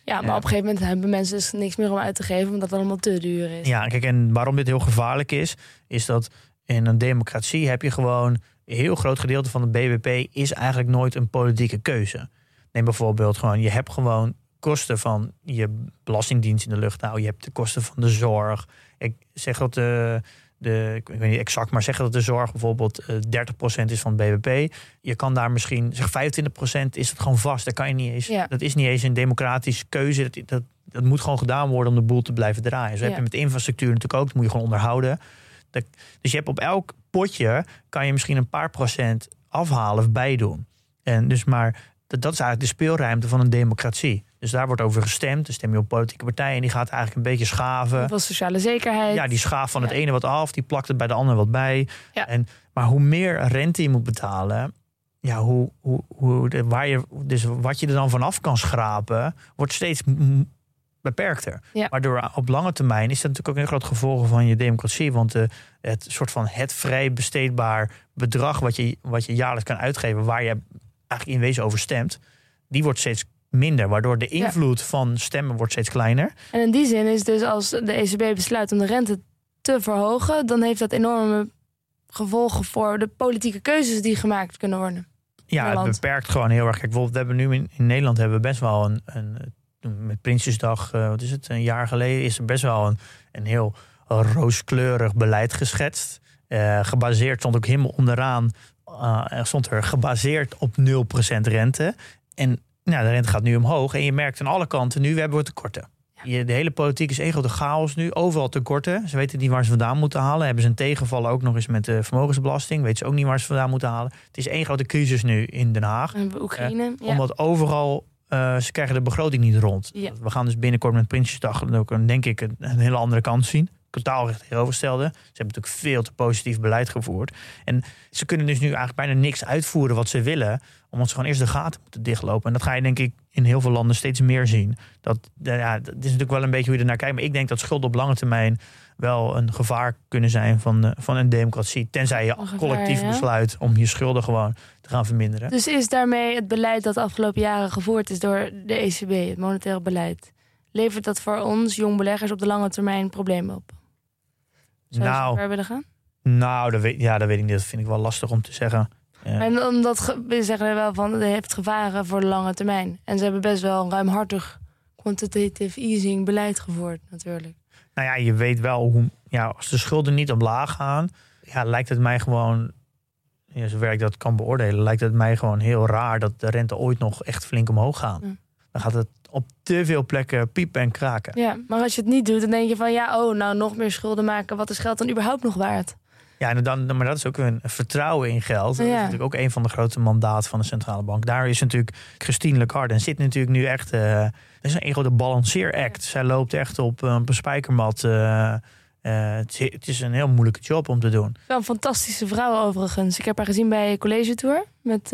Ja, maar Ja. op een gegeven moment hebben mensen dus niks meer om uit te geven, omdat het allemaal te duur is. Ja, kijk, en waarom dit heel gevaarlijk is, is dat in een democratie heb je gewoon een heel groot gedeelte van de BBP is eigenlijk nooit een politieke keuze. Neem bijvoorbeeld gewoon, je hebt gewoon kosten van je belastingdienst in de lucht houden. Je hebt de kosten van de zorg. Ik zeg dat de, de ik weet niet exact, maar zeg dat de zorg bijvoorbeeld eh, 30% is van het BBP. Je kan daar misschien, zeg 25% is het gewoon vast. Dat kan je niet eens. Ja. Dat is niet eens een democratische keuze. Dat, dat, dat moet gewoon gedaan worden om de boel te blijven draaien. Zo heb je met infrastructuur natuurlijk ook. Dat moet je gewoon onderhouden. Dat, dus je hebt op elk potje kan je misschien een paar procent afhalen of bijdoen. En dus maar dat, dat is eigenlijk de speelruimte van een democratie. Dus daar wordt over gestemd. Dan stem je op politieke partijen en die gaat eigenlijk een beetje schaven. Hoeveel sociale zekerheid. Ja, die schaaf van het Ja. ene wat af, die plakt het bij de ander wat bij. Ja. En, maar hoe meer rente je moet betalen, ja, hoe, hoe, hoe waar je, dus wat je er dan vanaf kan schrapen, wordt steeds beperkter. Ja. Waardoor op lange termijn is dat natuurlijk ook een groot gevolg van je democratie. Want eh, het soort van het vrij besteedbaar bedrag wat je, wat je jaarlijks kan uitgeven, waar je eigenlijk in wezen over stemt, die wordt steeds minder. Waardoor de Ja. invloed van stemmen wordt steeds kleiner. En in die zin is dus als de ECB besluit om de rente te verhogen, dan heeft dat enorme gevolgen voor de politieke keuzes die gemaakt kunnen worden. Ja, het beperkt gewoon heel erg. Kijk, bijvoorbeeld, we hebben nu in, in Nederland hebben we best wel een, een met Prinsjesdag, eh, wat is het, een jaar geleden, is er best wel een, een heel rooskleurig beleid geschetst. Eh, gebaseerd, stond ook helemaal onderaan, eh, stond er gebaseerd op 0% rente. En nou, de rente gaat nu omhoog. En je merkt aan alle kanten nu, hebben we tekorten. Je, de hele politiek is één grote chaos nu. Overal tekorten. Ze weten niet waar ze vandaan moeten halen. Hebben ze een tegenvallen ook nog eens met de vermogensbelasting. Weten ze ook niet waar ze vandaan moeten halen. Het is één grote crisis nu in Den Haag. En Oekraïne. ja. Omdat overal, eh, ze krijgen de begroting niet rond. Ja. We gaan dus binnenkort met Prinsjesdag ook een, denk ik een, een hele andere kant zien. Totaal tegenovergestelde. Ze hebben natuurlijk veel te positief beleid gevoerd. En ze kunnen dus nu eigenlijk bijna niks uitvoeren wat ze willen. Omdat ze gewoon eerst de gaten moeten dichtlopen. En dat ga je denk ik in heel veel landen steeds meer zien. Dat, ja, dat is natuurlijk wel een beetje hoe je ernaar kijkt. Maar ik denk dat schulden op lange termijn wel een gevaar kunnen zijn van, eh, van een democratie. Tenzij je gevaar, collectief ja. besluit om je schulden gewoon te gaan verminderen. Dus is daarmee het beleid dat de afgelopen jaren gevoerd is door de ECB, het monetaire beleid, levert dat voor ons, jong beleggers, op de lange termijn problemen op? Zou je Nou, ver willen gaan? Nou, dat weet, ja, dat weet ik niet. Dat vind ik wel lastig om te zeggen. Ja. En omdat we zeggen wel van het heeft gevaren voor de lange termijn. En ze hebben best wel een ruimhartig quantitative easing beleid gevoerd, natuurlijk. Nou ja, je weet wel hoe. Ja, als de schulden niet omlaag gaan, ja, lijkt het mij gewoon. Ja, zover ik dat kan beoordelen, lijkt het mij gewoon heel raar dat de rente ooit nog echt flink omhoog gaat. Ja. Dan gaat het op te veel plekken piepen en kraken. Ja, maar als je het niet doet, dan denk je van ja, oh, nou nog meer schulden maken. Wat is geld dan überhaupt nog waard? Ja, en dan, maar dat is ook een vertrouwen in geld. Dat Ja. is natuurlijk ook een van de grote mandaten van de centrale bank. Daar is natuurlijk Christine Lagarde en zit natuurlijk nu echt. eh dat is een grote balanceeract. Zij loopt echt op een spijkermat. eh, eh, het, is, het is een heel moeilijke job om te doen. Wel een fantastische vrouw overigens. Ik heb haar gezien bij College Tour met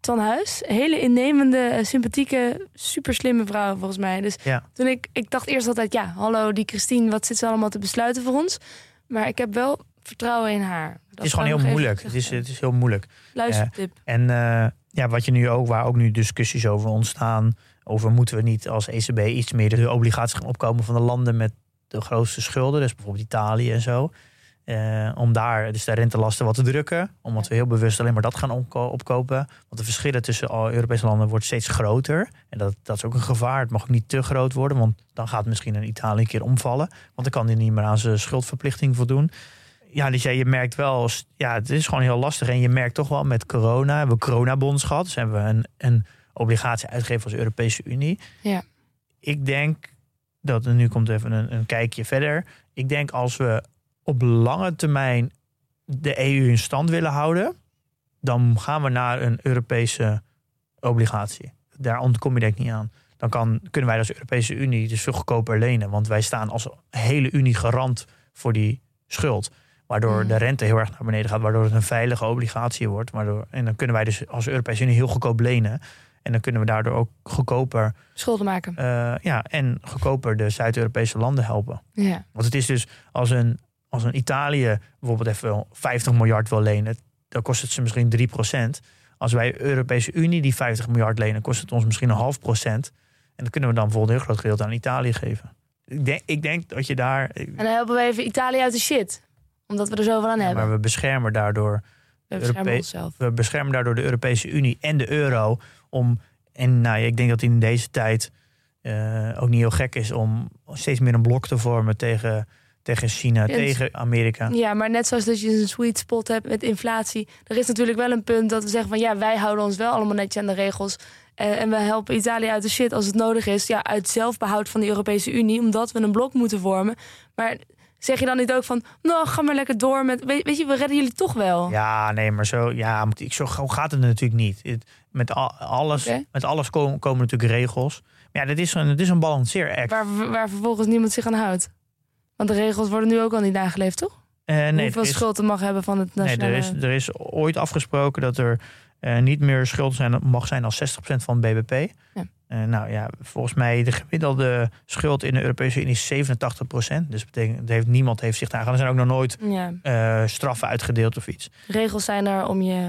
Twan Huis. Hele innemende, eh, sympathieke, super slimme vrouw volgens mij. Dus Ja. toen ik, ik dacht eerst altijd, ja, hallo die Christine, wat zit ze allemaal te besluiten voor ons? Maar ik heb wel vertrouwen in haar. Dat Het is gewoon heel moeilijk. Het is, het is heel moeilijk. Luistertip. En eh, ja, wat je nu ook, waar ook nu discussies over ontstaan. Over moeten we niet als ECB iets meer de obligaties gaan opkomen van de landen met de grootste schulden. Dus bijvoorbeeld Italië en zo. Eh, om daar dus de rentelasten wat te drukken. Omdat we heel bewust alleen maar dat gaan opko- opkopen. Want de verschillen tussen al Europese landen wordt steeds groter. En dat, dat is ook een gevaar. Het mag ook niet te groot worden. Want dan gaat misschien een Italië een keer omvallen. Want dan kan hij niet meer aan zijn schuldverplichting voldoen. ja, dus ja, je merkt wel, ja, het is gewoon heel lastig. En je merkt toch wel met corona, hebben we coronabonds gehad. Dus hebben we een, een obligatie uitgegeven als Europese Unie. Ja. Ik denk dat, en nu komt even een, een kijkje verder. Ik denk als we op lange termijn de EU in stand willen houden, dan gaan we naar een Europese obligatie. Daar ontkom je denk ik niet aan. Dan kan, kunnen wij als Europese Unie dus veel goedkoper lenen. Want wij staan als hele Unie garant voor die schuld. Waardoor Mm. de rente heel erg naar beneden gaat. Waardoor het een veilige obligatie wordt. Waardoor, en dan kunnen wij dus als Europese Unie heel goedkoop lenen. En dan kunnen we daardoor ook goedkoper, Schulden maken. eh, ja, en goedkoper de Zuid-Europese landen helpen. Ja. Want het is dus als een, als een Italië bijvoorbeeld even 50 miljard wil lenen, dan kost het ze misschien 3% Als wij Europese Unie die 50 miljard lenen, kost het ons misschien een half procent. En dan kunnen we dan bijvoorbeeld een heel groot gedeelte aan Italië geven. Ik denk, ik denk dat je daar. En dan helpen we even Italië uit de shit. Omdat we er zoveel aan hebben. maar we beschermen daardoor. we beschermen. We beschermen daardoor de Europese Unie en de euro. Om, en nou, ja, ik denk dat in deze tijd eh, ook niet heel gek is om steeds meer een blok te vormen tegen, tegen China, tegen Amerika. Ja, maar net zoals dat je een sweet spot hebt met inflatie. Er is natuurlijk wel een punt dat we zeggen van ja, wij houden ons wel allemaal netjes aan de regels. En, en we helpen Italië uit de shit als het nodig is. Ja, uit zelfbehoud van de Europese Unie, omdat we een blok moeten vormen. Maar zeg je dan niet ook van, nou, ga maar lekker door met. Weet, weet je, we redden jullie toch wel. Ja, nee, maar zo, ja, ik, zo gaat het natuurlijk niet. Het- met, al, alles, met alles komen, komen natuurlijk regels. Maar ja, dit is een, het is een balanceeract. Waar, waar vervolgens niemand zich aan houdt. Want de regels worden nu ook al niet nageleefd, toch? Eh, nee, Hoeveel is, schuld er mag hebben van het nee, nationale... er is, er is ooit afgesproken dat er eh, niet meer schuld zijn, mag zijn als 60% van BBP. Ja. Eh, nou ja, volgens mij de gemiddelde schuld in de Europese Unie is 87%. Dus betekent, dat heeft, niemand heeft zich daar aan. Er zijn ook nog nooit Ja, straffen uitgedeeld of iets. regels zijn er om je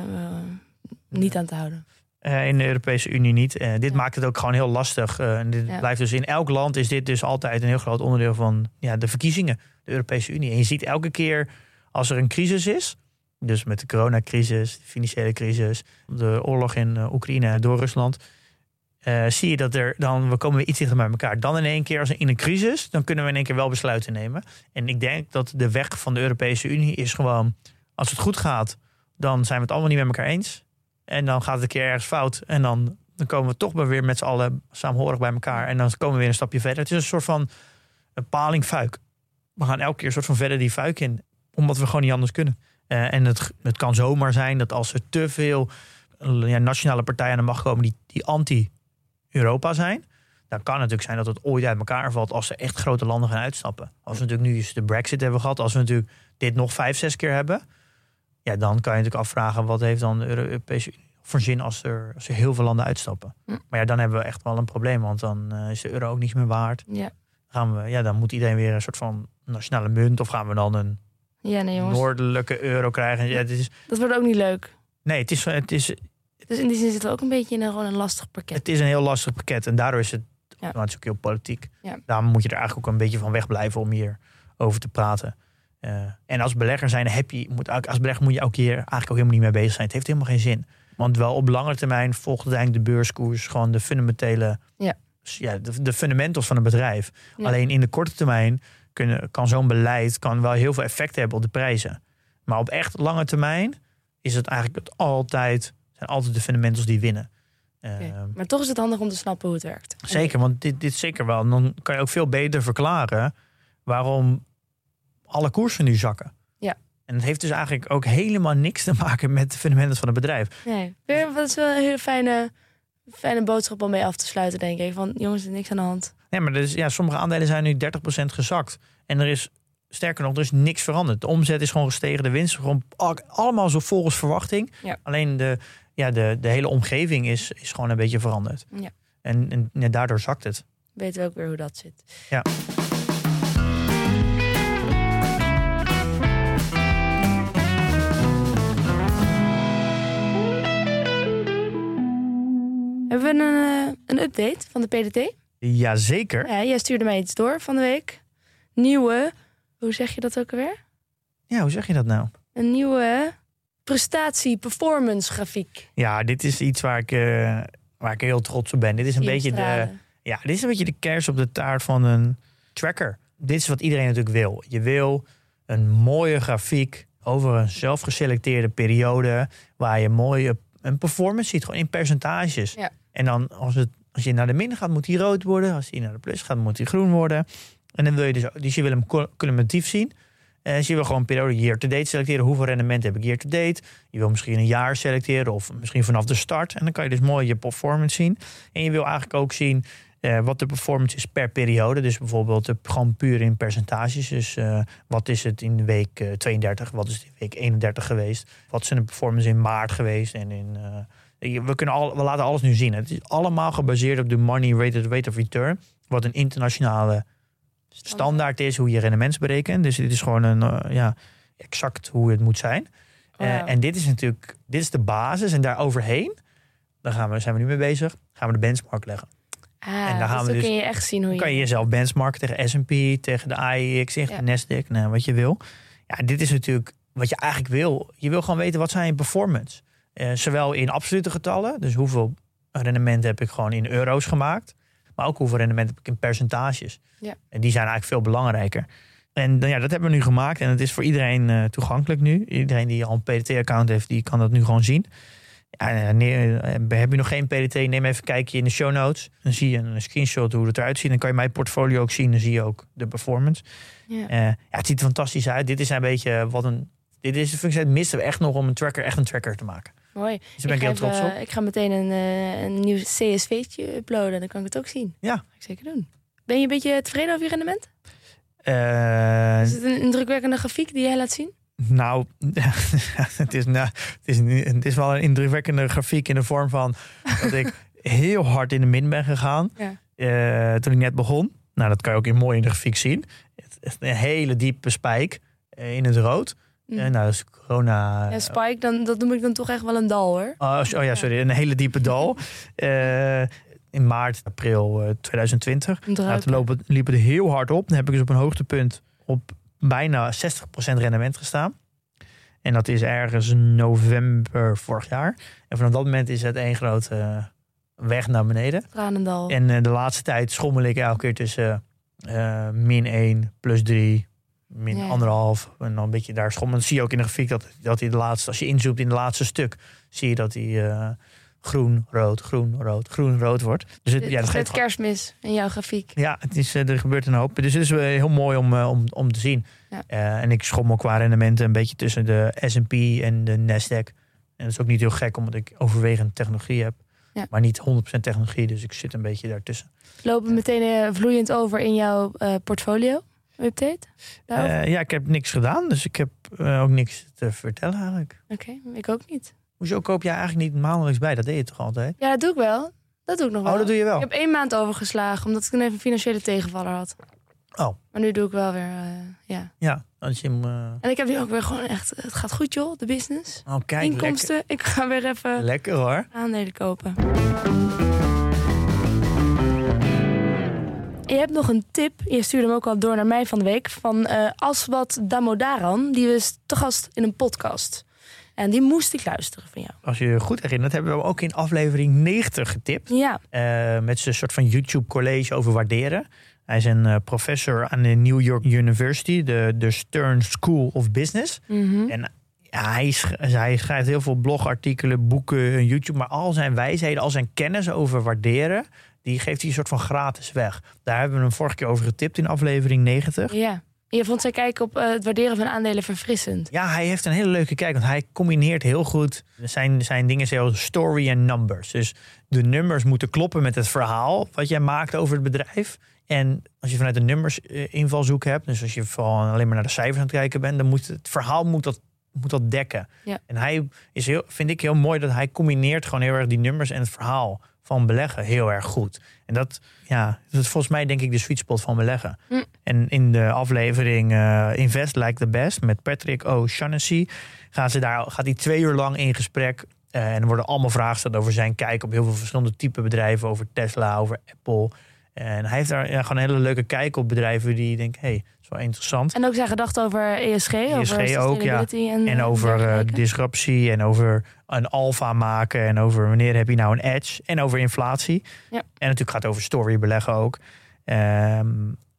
niet aan te houden. Eh, in de Europese Unie niet. Eh, dit Ja. maakt het ook gewoon heel lastig. Eh, en dit Ja. blijft dus in elk land is dit dus altijd een heel groot onderdeel van ja, de verkiezingen, de Europese Unie. En je ziet elke keer als er een crisis is, dus met de coronacrisis, de financiële crisis, de oorlog in Oekraïne door Rusland, zie je dat er dan we komen weer iets dichter bij elkaar. Dan in één keer als in een crisis, dan kunnen we in één keer wel besluiten nemen. En ik denk dat de weg van de Europese Unie is gewoon, als het goed gaat, dan zijn we het allemaal niet met elkaar eens. En dan gaat het een keer ergens fout. En dan, dan komen we toch maar weer met z'n allen saamhorig bij elkaar. En dan komen we weer een stapje verder. Het is een soort van een palingfuik. We gaan elke keer een soort van verder die fuik in. Omdat we gewoon niet anders kunnen. Eh, en het, het kan zomaar zijn dat als er te veel ja, nationale partijen aan de macht komen die, die anti-Europa zijn. Dan kan het natuurlijk zijn dat het ooit uit elkaar valt als er echt grote landen gaan uitstappen. Als we natuurlijk nu eens de brexit hebben gehad. Als we natuurlijk dit nog vijf, zes keer hebben. Ja, dan kan je natuurlijk afvragen wat heeft dan de Europese Unie voor zin als er, als er heel veel landen uitstappen. Hm. Maar ja, dan hebben we echt wel een probleem, want dan eh, is de euro ook niets meer waard. Ja, Gaan we, ja, dan moet iedereen weer een soort van nationale munt of gaan we dan een ja nee jongens. noordelijke euro krijgen? Ja, het is, Dat wordt ook niet leuk. nee, het is, het, is, Dus in die zin zitten we ook een beetje in een, gewoon een lastig pakket. het is een heel lastig pakket en daardoor is het, Ja. nou, het is ook heel politiek. Ja. Daarom moet je er eigenlijk ook een beetje van wegblijven om hier over te praten. Eh, en als belegger zijn, heb je, moet, als belegger moet je ook hier eigenlijk ook helemaal niet mee bezig zijn. Het heeft helemaal geen zin. Want wel op lange termijn volgt uiteindelijk de beurskoers gewoon de fundamentele, Ja. ja, de, de fundamentals van een bedrijf. Ja. Alleen in de korte termijn kunnen, kan zo'n beleid kan wel heel veel effect hebben op de prijzen. Maar op echt lange termijn is het eigenlijk het altijd, zijn altijd de fundamentals die winnen. Ehm, Maar toch is het handig om te snappen hoe het werkt. Zeker, want dit, dit zeker wel. En dan kan je ook veel beter verklaren waarom alle koersen nu zakken. Ja. En het heeft dus eigenlijk ook helemaal niks te maken met de fundamenten van het bedrijf. Nee, weer, dat is wel een hele fijne, fijne boodschap om mee af te sluiten, denk ik. Van jongens, er is niks aan de hand. Nee, maar dus, ja, sommige aandelen zijn nu 30% gezakt. En er is, sterker nog, er is niks veranderd. De omzet is gewoon gestegen, de winst is gewoon al- allemaal zo volgens verwachting. Ja. Alleen de, ja, de, de hele omgeving is, is gewoon een beetje veranderd. Ja. En, en daardoor zakt het. Weten we ook weer hoe dat zit. Ja. Hebben we een, eh, een update van de PDT? Jazeker. Ja, jij stuurde mij iets door van de week. Nieuwe, hoe zeg je dat ook alweer? Ja, hoe zeg je dat nou? Een nieuwe prestatie-performance grafiek. Ja, dit is iets waar ik, eh, waar ik heel trots op ben. Dit is een beetje de, ja, dit is een beetje de kers op de taart van een tracker. Dit is wat iedereen natuurlijk wil. Je wil een mooie grafiek over een zelfgeselecteerde periode. Waar je mooie een performance ziet, gewoon in percentages. Ja. En dan als, het, als je naar de min gaat, moet die rood worden. Als je naar de plus gaat, moet die groen worden. En dan wil je dus, dus je wil hem cumulatief zien. En dus je wil gewoon periode year-to-date selecteren. Hoeveel rendement heb ik year-to-date? Je wil misschien een jaar selecteren of misschien vanaf de start. En dan kan je dus mooi je performance zien. En je wil eigenlijk ook zien eh, wat de performance is per periode. Dus bijvoorbeeld eh, gewoon puur in percentages. Dus eh, wat is het in week eh, 32? Wat is het in week 31 geweest? Wat is de performance in maart geweest? En in, eh, we, kunnen al, we laten alles nu zien. Het is allemaal gebaseerd op de money rated rate of return. Wat een internationale standaard is hoe je rendements berekent. Dus dit is gewoon een, eh, ja, exact hoe het moet zijn. Oh, Eh, en dit is natuurlijk dit is de basis. En daar overheen, daar gaan we, zijn we nu mee bezig, gaan we de benchmark leggen. Ah, en daar gaan dus we dan dus- kun je echt zien hoe je... kan je jezelf benchmarken tegen S&P, tegen de AEX, tegen Ja. de Nasdaq, nou, wat je wil. Ja, dit is natuurlijk wat je eigenlijk wil. Je wil gewoon weten wat zijn je performance. Eh, zowel in absolute getallen, dus hoeveel rendement heb ik gewoon in euro's gemaakt. Maar ook hoeveel rendement heb ik in percentages. Ja. En die zijn eigenlijk veel belangrijker. En nou ja, dat hebben we nu gemaakt. En het is voor iedereen eh, toegankelijk nu. Iedereen die al een PDT-account heeft, die kan dat nu gewoon zien. Ja, eh, nee, eh, heb je nog geen PDT, neem even een kijkje in de show notes. Dan zie je een screenshot hoe het eruit ziet. Dan kan je mijn portfolio ook zien. Dan zie je ook de performance. Ja. Eh, ja, het ziet er fantastisch uit. Dit is een beetje wat een... Dit is, vind ik, het misten we echt nog om een tracker, echt een tracker te maken. Mooi. Dus daar ben ik heel ga trots op. Ik ga meteen een, eh, een nieuw CSV'tje uploaden. Dan kan ik het ook zien. Ja. Ga ik zeker doen. Ben je een beetje tevreden over je rendement? Eh, Is het een indrukwekkende grafiek die jij laat zien? Nou, het is, nou, het, is, het is wel een indrukwekkende grafiek in de vorm van dat ik heel hard in de min ben gegaan Ja. eh, toen ik net begon. Nou, dat kan je ook in mooi in de grafiek zien. Het een hele diepe spijk in het rood. Mm. Eh, nou, corona. Ja, Spike, dan, dat noem ik dan toch echt wel een dal hoor. Oh, oh ja, sorry, een hele diepe dal. Eh, in maart, april eh, 2020. Een Nou, toen lopen, liep het heel hard op. Dan heb ik dus op een hoogtepunt op bijna 60% rendement gestaan. En dat is ergens november vorig jaar. En vanaf dat moment is het één grote eh, weg naar beneden. Tranendal. En eh, de laatste tijd schommel ik elke keer tussen eh, min 1, plus 3, min anderhalf. En dan een beetje daar schommelen. Dan zie je ook in de grafiek dat, dat hij de laatste, als je inzoomt in het laatste stuk, zie je dat hij eh, groen, rood, groen, rood, groen, rood wordt. Dus het, ja, dat geeft kerstmis in jouw grafiek. ja, het is, eh, er gebeurt een hoop. Dus het is eh, heel mooi om, om, om te zien. Ja. En ik schommel qua rendementen een beetje tussen de S&P en de Nasdaq. En dat is ook niet heel gek, omdat ik overwegend technologie heb. Ja. Maar niet 100% technologie, dus ik zit een beetje daartussen. Lopen meteen vloeiend over in jouw portfolio update? Eh, ja, ik heb niks gedaan, dus ik heb eh, ook niks te vertellen eigenlijk. Oké, ik ook niet. Hoezo koop jij eigenlijk niet maandelijks bij? Dat deed je toch altijd? Ja, dat doe ik wel. Dat doe ik nog wel. Oh, dat doe je wel. Ik heb één maand overgeslagen, omdat ik dan even een financiële tegenvaller had. Oh, Maar nu doe ik wel weer, eh, ja. ja. Als je hem... En ik heb nu ook weer gewoon echt, het gaat goed joh, de business. Oh, kijk, lekker, Inkomsten, ik ga weer even lekker hoor. aandelen kopen. Je hebt nog een tip, je stuurde hem ook al door naar mij van de week, van eh Aswat Damodaran. Die was te gast in een podcast. En die moest ik luisteren van jou. Als je je goed herinnert, hebben we hem ook in aflevering 90 getipt. Ja, Eh, met zijn soort van YouTube college over waarderen. Hij is een eh, professor aan de New York University, de, de Stern School of Business. mhm. En ja, hij, sch- hij schrijft heel veel blogartikelen, boeken, YouTube. Maar al zijn wijsheden, al zijn kennis over waarderen, die geeft hij een soort van gratis weg. Daar hebben we hem vorige keer over getipt in aflevering 90. ja. Je vond zijn kijk op eh, het waarderen van aandelen verfrissend. Ja, hij heeft een hele leuke kijk, want hij combineert heel goed. Zijn, zijn dingen zijn story en numbers. Dus de nummers moeten kloppen met het verhaal wat jij maakt over het bedrijf. En als je vanuit de nummers eh, invalshoek hebt, dus als je vooral alleen maar naar de cijfers aan het kijken bent, dan moet het verhaal moet dat, moet dat dekken. Ja. En hij is heel, vind ik heel mooi dat hij combineert gewoon heel erg die nummers en het verhaal van beleggen heel erg goed. En dat, ja, dat is volgens mij denk ik de sweet spot van beleggen. Hm. En in de aflevering eh, Invest Like the Best met Patrick O'Shaughnessy gaan ze daar, gaat hij twee uur lang in gesprek. Eh, en er worden allemaal vragen gesteld over zijn kijk op heel veel verschillende type bedrijven. Over Tesla, over Apple. En hij heeft daar ja, gewoon een hele leuke kijk op bedrijven die hé, hey, wel interessant. En ook zijn gedachten over ESG, over ESG ook, ja. sustainability En, En over eh, disruptie en over een alfa maken en over wanneer heb je nou een edge en over inflatie. Ja. En natuurlijk gaat het over story beleggen ook. Ehm,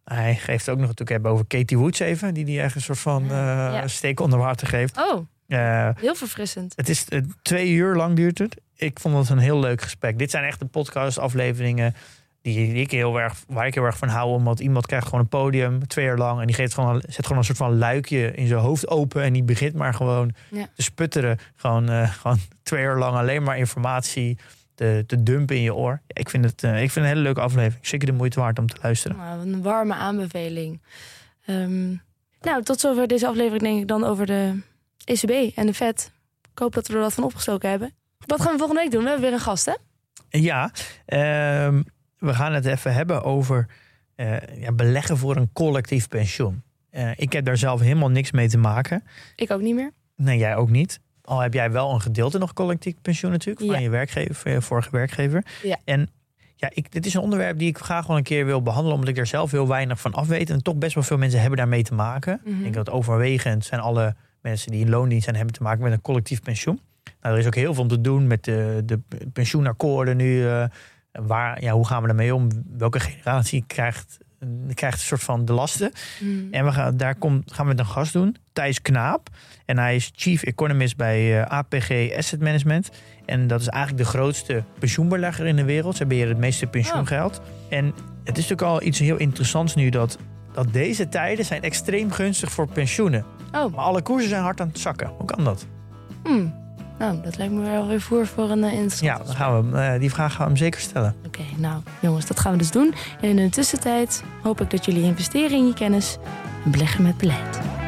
Hij geeft ook nog natuurlijk hebben over Katie Woods even, die die echt een soort van uh, Ja. steek onder water geeft. Oh, Eh, heel verfrissend. het is eh, twee uur lang duurt het. Ik vond het een heel leuk gesprek. Dit zijn echt de podcast afleveringen die ik heel erg, waar ik heel erg van hou. Omdat iemand krijgt gewoon een podium twee uur lang. En die geeft gewoon, zet gewoon een soort van luikje in zijn hoofd open. En die begint maar gewoon Ja. te sputteren. Gewoon, eh, gewoon twee uur lang alleen maar informatie te, te dumpen in je oor. Ik, vind het, eh, ik vind het een hele leuke aflevering. Zeker de moeite waard om te luisteren. Nou, een warme aanbeveling. Ehm, nou, tot zover deze aflevering denk ik dan over de ECB en de Fed. Ik hoop dat we er wat van opgestoken hebben. Wat gaan we volgende week doen? We hebben weer een gast, hè? Ja, ehm, we gaan het even hebben over eh, ja, beleggen voor een collectief pensioen. Eh, ik heb daar zelf helemaal niks mee te maken. Ik ook niet meer. Nee, jij ook niet. Al heb jij wel een gedeelte nog collectief pensioen natuurlijk van Ja. je werkgever, van je vorige werkgever. Ja. En ja, ik, dit is een onderwerp die ik graag wel een keer wil behandelen, omdat ik er zelf heel weinig van af weet. En toch best wel veel mensen hebben daarmee te maken. Mhm. Ik denk dat overwegend zijn alle mensen die in loondienst zijn, hebben te maken met een collectief pensioen. Nou, er is ook heel veel om te doen met de, de pensioenakkoorden nu. eh, waar, ja, hoe gaan we daarmee om? Welke generatie krijgt, krijgt een soort van de lasten? Mm. En we gaan, daar gaan we met een gast doen, Thijs Knaap. En hij is chief economist bij eh, APG Asset Management. En dat is eigenlijk de grootste pensioenbelegger in de wereld. Ze beheren het meeste pensioengeld. En het is natuurlijk al iets heel interessants nu dat, dat deze tijden zijn extreem gunstig voor pensioenen. Oh, Maar alle koersen zijn hard aan het zakken. Hoe kan dat? hmm. Nou, dat lijkt me wel weer voer voor een uh, Ja, dan gaan we, hem, eh, die vraag gaan we hem zeker stellen. Oké, nou jongens, dat gaan we dus doen. En in de tussentijd hoop ik dat jullie investeren in je kennis en beleggen met beleid.